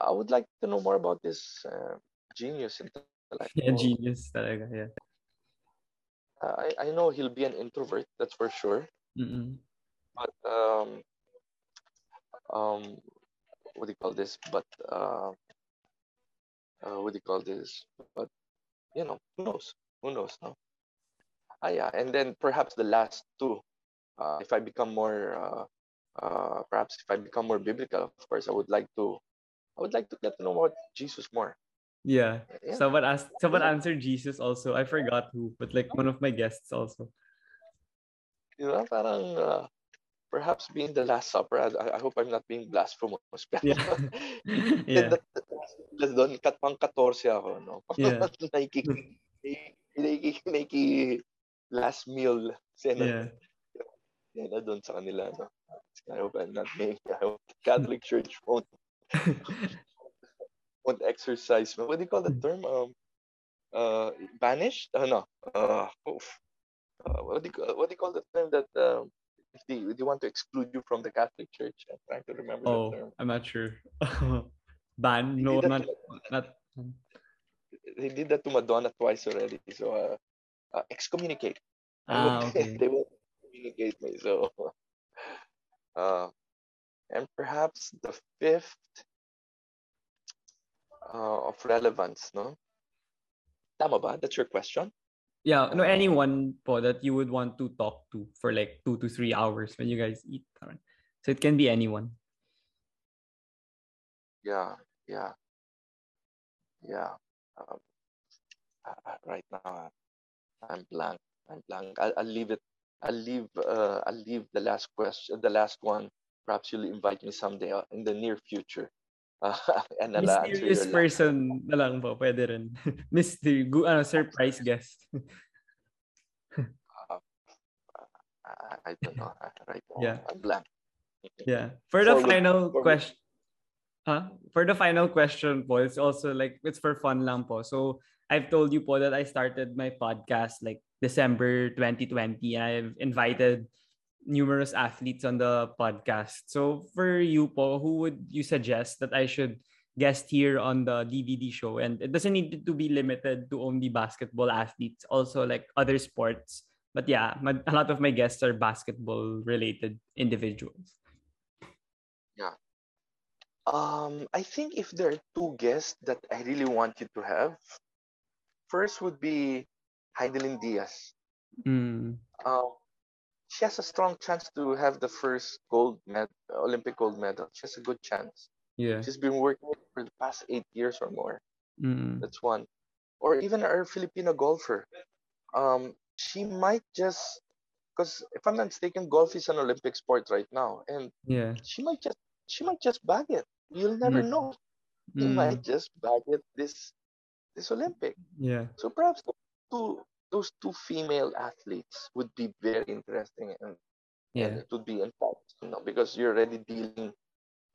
[SPEAKER 2] I would like to know more about this uh, genius intellectual. *laughs*
[SPEAKER 1] Yeah, genius talaga, yeah.
[SPEAKER 2] Uh, I, I know he'll be an introvert, that's for sure.
[SPEAKER 1] Mm-mm.
[SPEAKER 2] But um, um, what do you call this? But uh, uh, what do you call this? But you know, who knows? Who knows? No. Ah, yeah, and then perhaps the last two. Uh, if I become more, uh, uh, perhaps if I become more biblical, of course, I would like to, I would like to get to know about Jesus more.
[SPEAKER 1] Yeah.
[SPEAKER 2] Yeah.
[SPEAKER 1] Someone asked someone answered Jesus also. I forgot who, but like one of my guests also.
[SPEAKER 2] You know, parang uh, perhaps being the Last Supper. I, I hope I'm not being blasphemous.
[SPEAKER 1] Yeah. yeah.
[SPEAKER 2] doon, kat, pang 14 ako, no?
[SPEAKER 1] Yeah.
[SPEAKER 2] Last meal. Kasi
[SPEAKER 1] Yeah.
[SPEAKER 2] Yan na doon sa kanila. No? I hope I'm not being, I hope the Catholic Church won't, *laughs* won't exercise. What do you call the term? Um, uh, banished? Uh, no. Uh, oof. uh, what, do you, call- what do you call the term that um, if they, they want to exclude you from the Catholic Church? I'm trying to remember
[SPEAKER 1] Oh,
[SPEAKER 2] the term.
[SPEAKER 1] I'm not sure. *laughs* Ban? No,
[SPEAKER 2] did
[SPEAKER 1] I'm
[SPEAKER 2] that
[SPEAKER 1] not. not.
[SPEAKER 2] they did that to Madonna twice already. So uh, uh, excommunicate.
[SPEAKER 1] Ah, *laughs* okay.
[SPEAKER 2] they won't communicate me. So uh, and perhaps the fifth uh, of relevance, no? Tama ba? That's your question?
[SPEAKER 1] Yeah, no, anyone po that you would want to talk to for like two to three hours when you guys eat. So it can be anyone.
[SPEAKER 2] Yeah, yeah, yeah. Um, right now, I'm blank. I'm blank. I'll, I'll leave it. I'll leave. Uh, I'll leave the last question. The last one. Perhaps you'll invite me someday uh, in the near future. Uh, *laughs* and I'll
[SPEAKER 1] Mysterious person na lang po, pwede rin. *laughs* Mystery, gu- ano, surprise guest.
[SPEAKER 2] I, I don't know. uh, Right now,
[SPEAKER 1] Yeah.
[SPEAKER 2] I'm blank.
[SPEAKER 1] Yeah. For the
[SPEAKER 2] Forward-
[SPEAKER 1] final
[SPEAKER 2] forward.
[SPEAKER 1] question, huh? For the final question po, it's also like it's for fun lang po. So I've told you po that I started my podcast like December 2020 and I've invited numerous athletes on the podcast. So for you Paul, who would you suggest that I should guest here on the DVD show? And it doesn't need to be limited to only basketball athletes, also like other sports. But yeah, my, a lot of my guests are basketball related individuals. Yeah.
[SPEAKER 2] Um, I think if there are two guests that I really want you to have, first would be Hidilyn Diaz.
[SPEAKER 1] Mm.
[SPEAKER 2] Um, she has a strong chance to have the first gold med- Olympic gold medal. She has a good chance.
[SPEAKER 1] Yeah.
[SPEAKER 2] She's been working for the past eight years or more.
[SPEAKER 1] Mm.
[SPEAKER 2] That's one. Or even our Filipino golfer. Um, she might just because if I'm not mistaken, golf is an Olympic sport right now, and
[SPEAKER 1] Yeah.
[SPEAKER 2] she might just she might just bag it. You'll never
[SPEAKER 1] Mm.
[SPEAKER 2] know. She
[SPEAKER 1] Mm.
[SPEAKER 2] might just bag it this this Olympic.
[SPEAKER 1] Yeah.
[SPEAKER 2] So perhaps those two those two female athletes would be very interesting, and, and
[SPEAKER 1] Yeah.
[SPEAKER 2] it would be fact, you know, because you're already dealing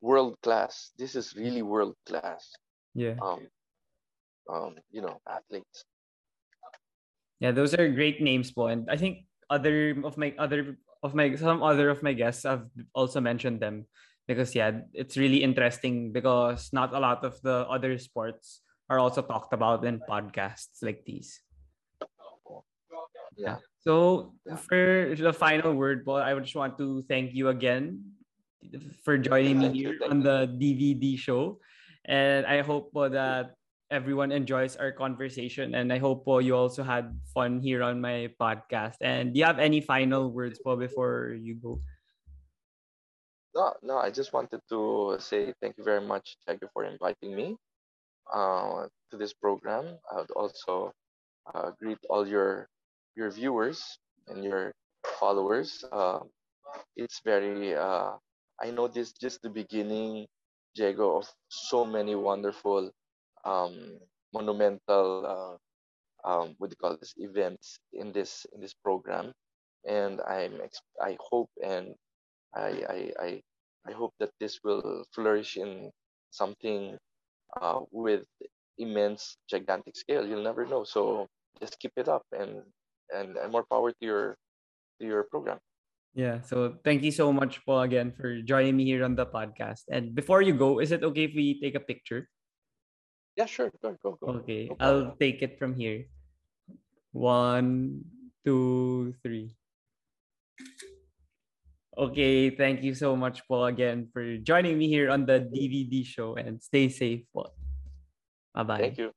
[SPEAKER 2] world class. This is really world class.
[SPEAKER 1] Yeah.
[SPEAKER 2] Um, um, you know, athletes.
[SPEAKER 1] Yeah, those are great names po. And I think other of my other of my some other of my guests have also mentioned them because yeah, it's really interesting because not a lot of the other sports are also talked about in podcasts like these.
[SPEAKER 2] Yeah.
[SPEAKER 1] So
[SPEAKER 2] Yeah.
[SPEAKER 1] for the final word, po, I just want to thank you again for joining me here on the DVD show. And I hope po that everyone enjoys our conversation. And I hope po you also had fun here on my podcast. And do you have any final words po before you go?
[SPEAKER 2] No, no, I just wanted to say thank you very much, Thank you for inviting me uh, to this program. I would also uh, greet all your your viewers and your followers. Uh, it's very, uh, I know this just the beginning, Diego, of so many wonderful, um, monumental, uh, um, what do you call this, events in this in this program, and I'm I hope and I, I, I, I hope that this will flourish in something uh, with immense, gigantic scale. You'll never know. So just keep it up, and and, and more power to your to your program.
[SPEAKER 1] Yeah. So thank you so much, Paul, again for joining me here on the podcast. And before you go, is it okay if we take a picture?
[SPEAKER 2] Yeah, sure. Go, go, go.
[SPEAKER 1] Okay,
[SPEAKER 2] No
[SPEAKER 1] I'll take it from here. One, two, three. Okay, thank you so much, Paul, again for joining me here on the DVD show and stay safe, Paul. Bye bye.
[SPEAKER 2] Thank you.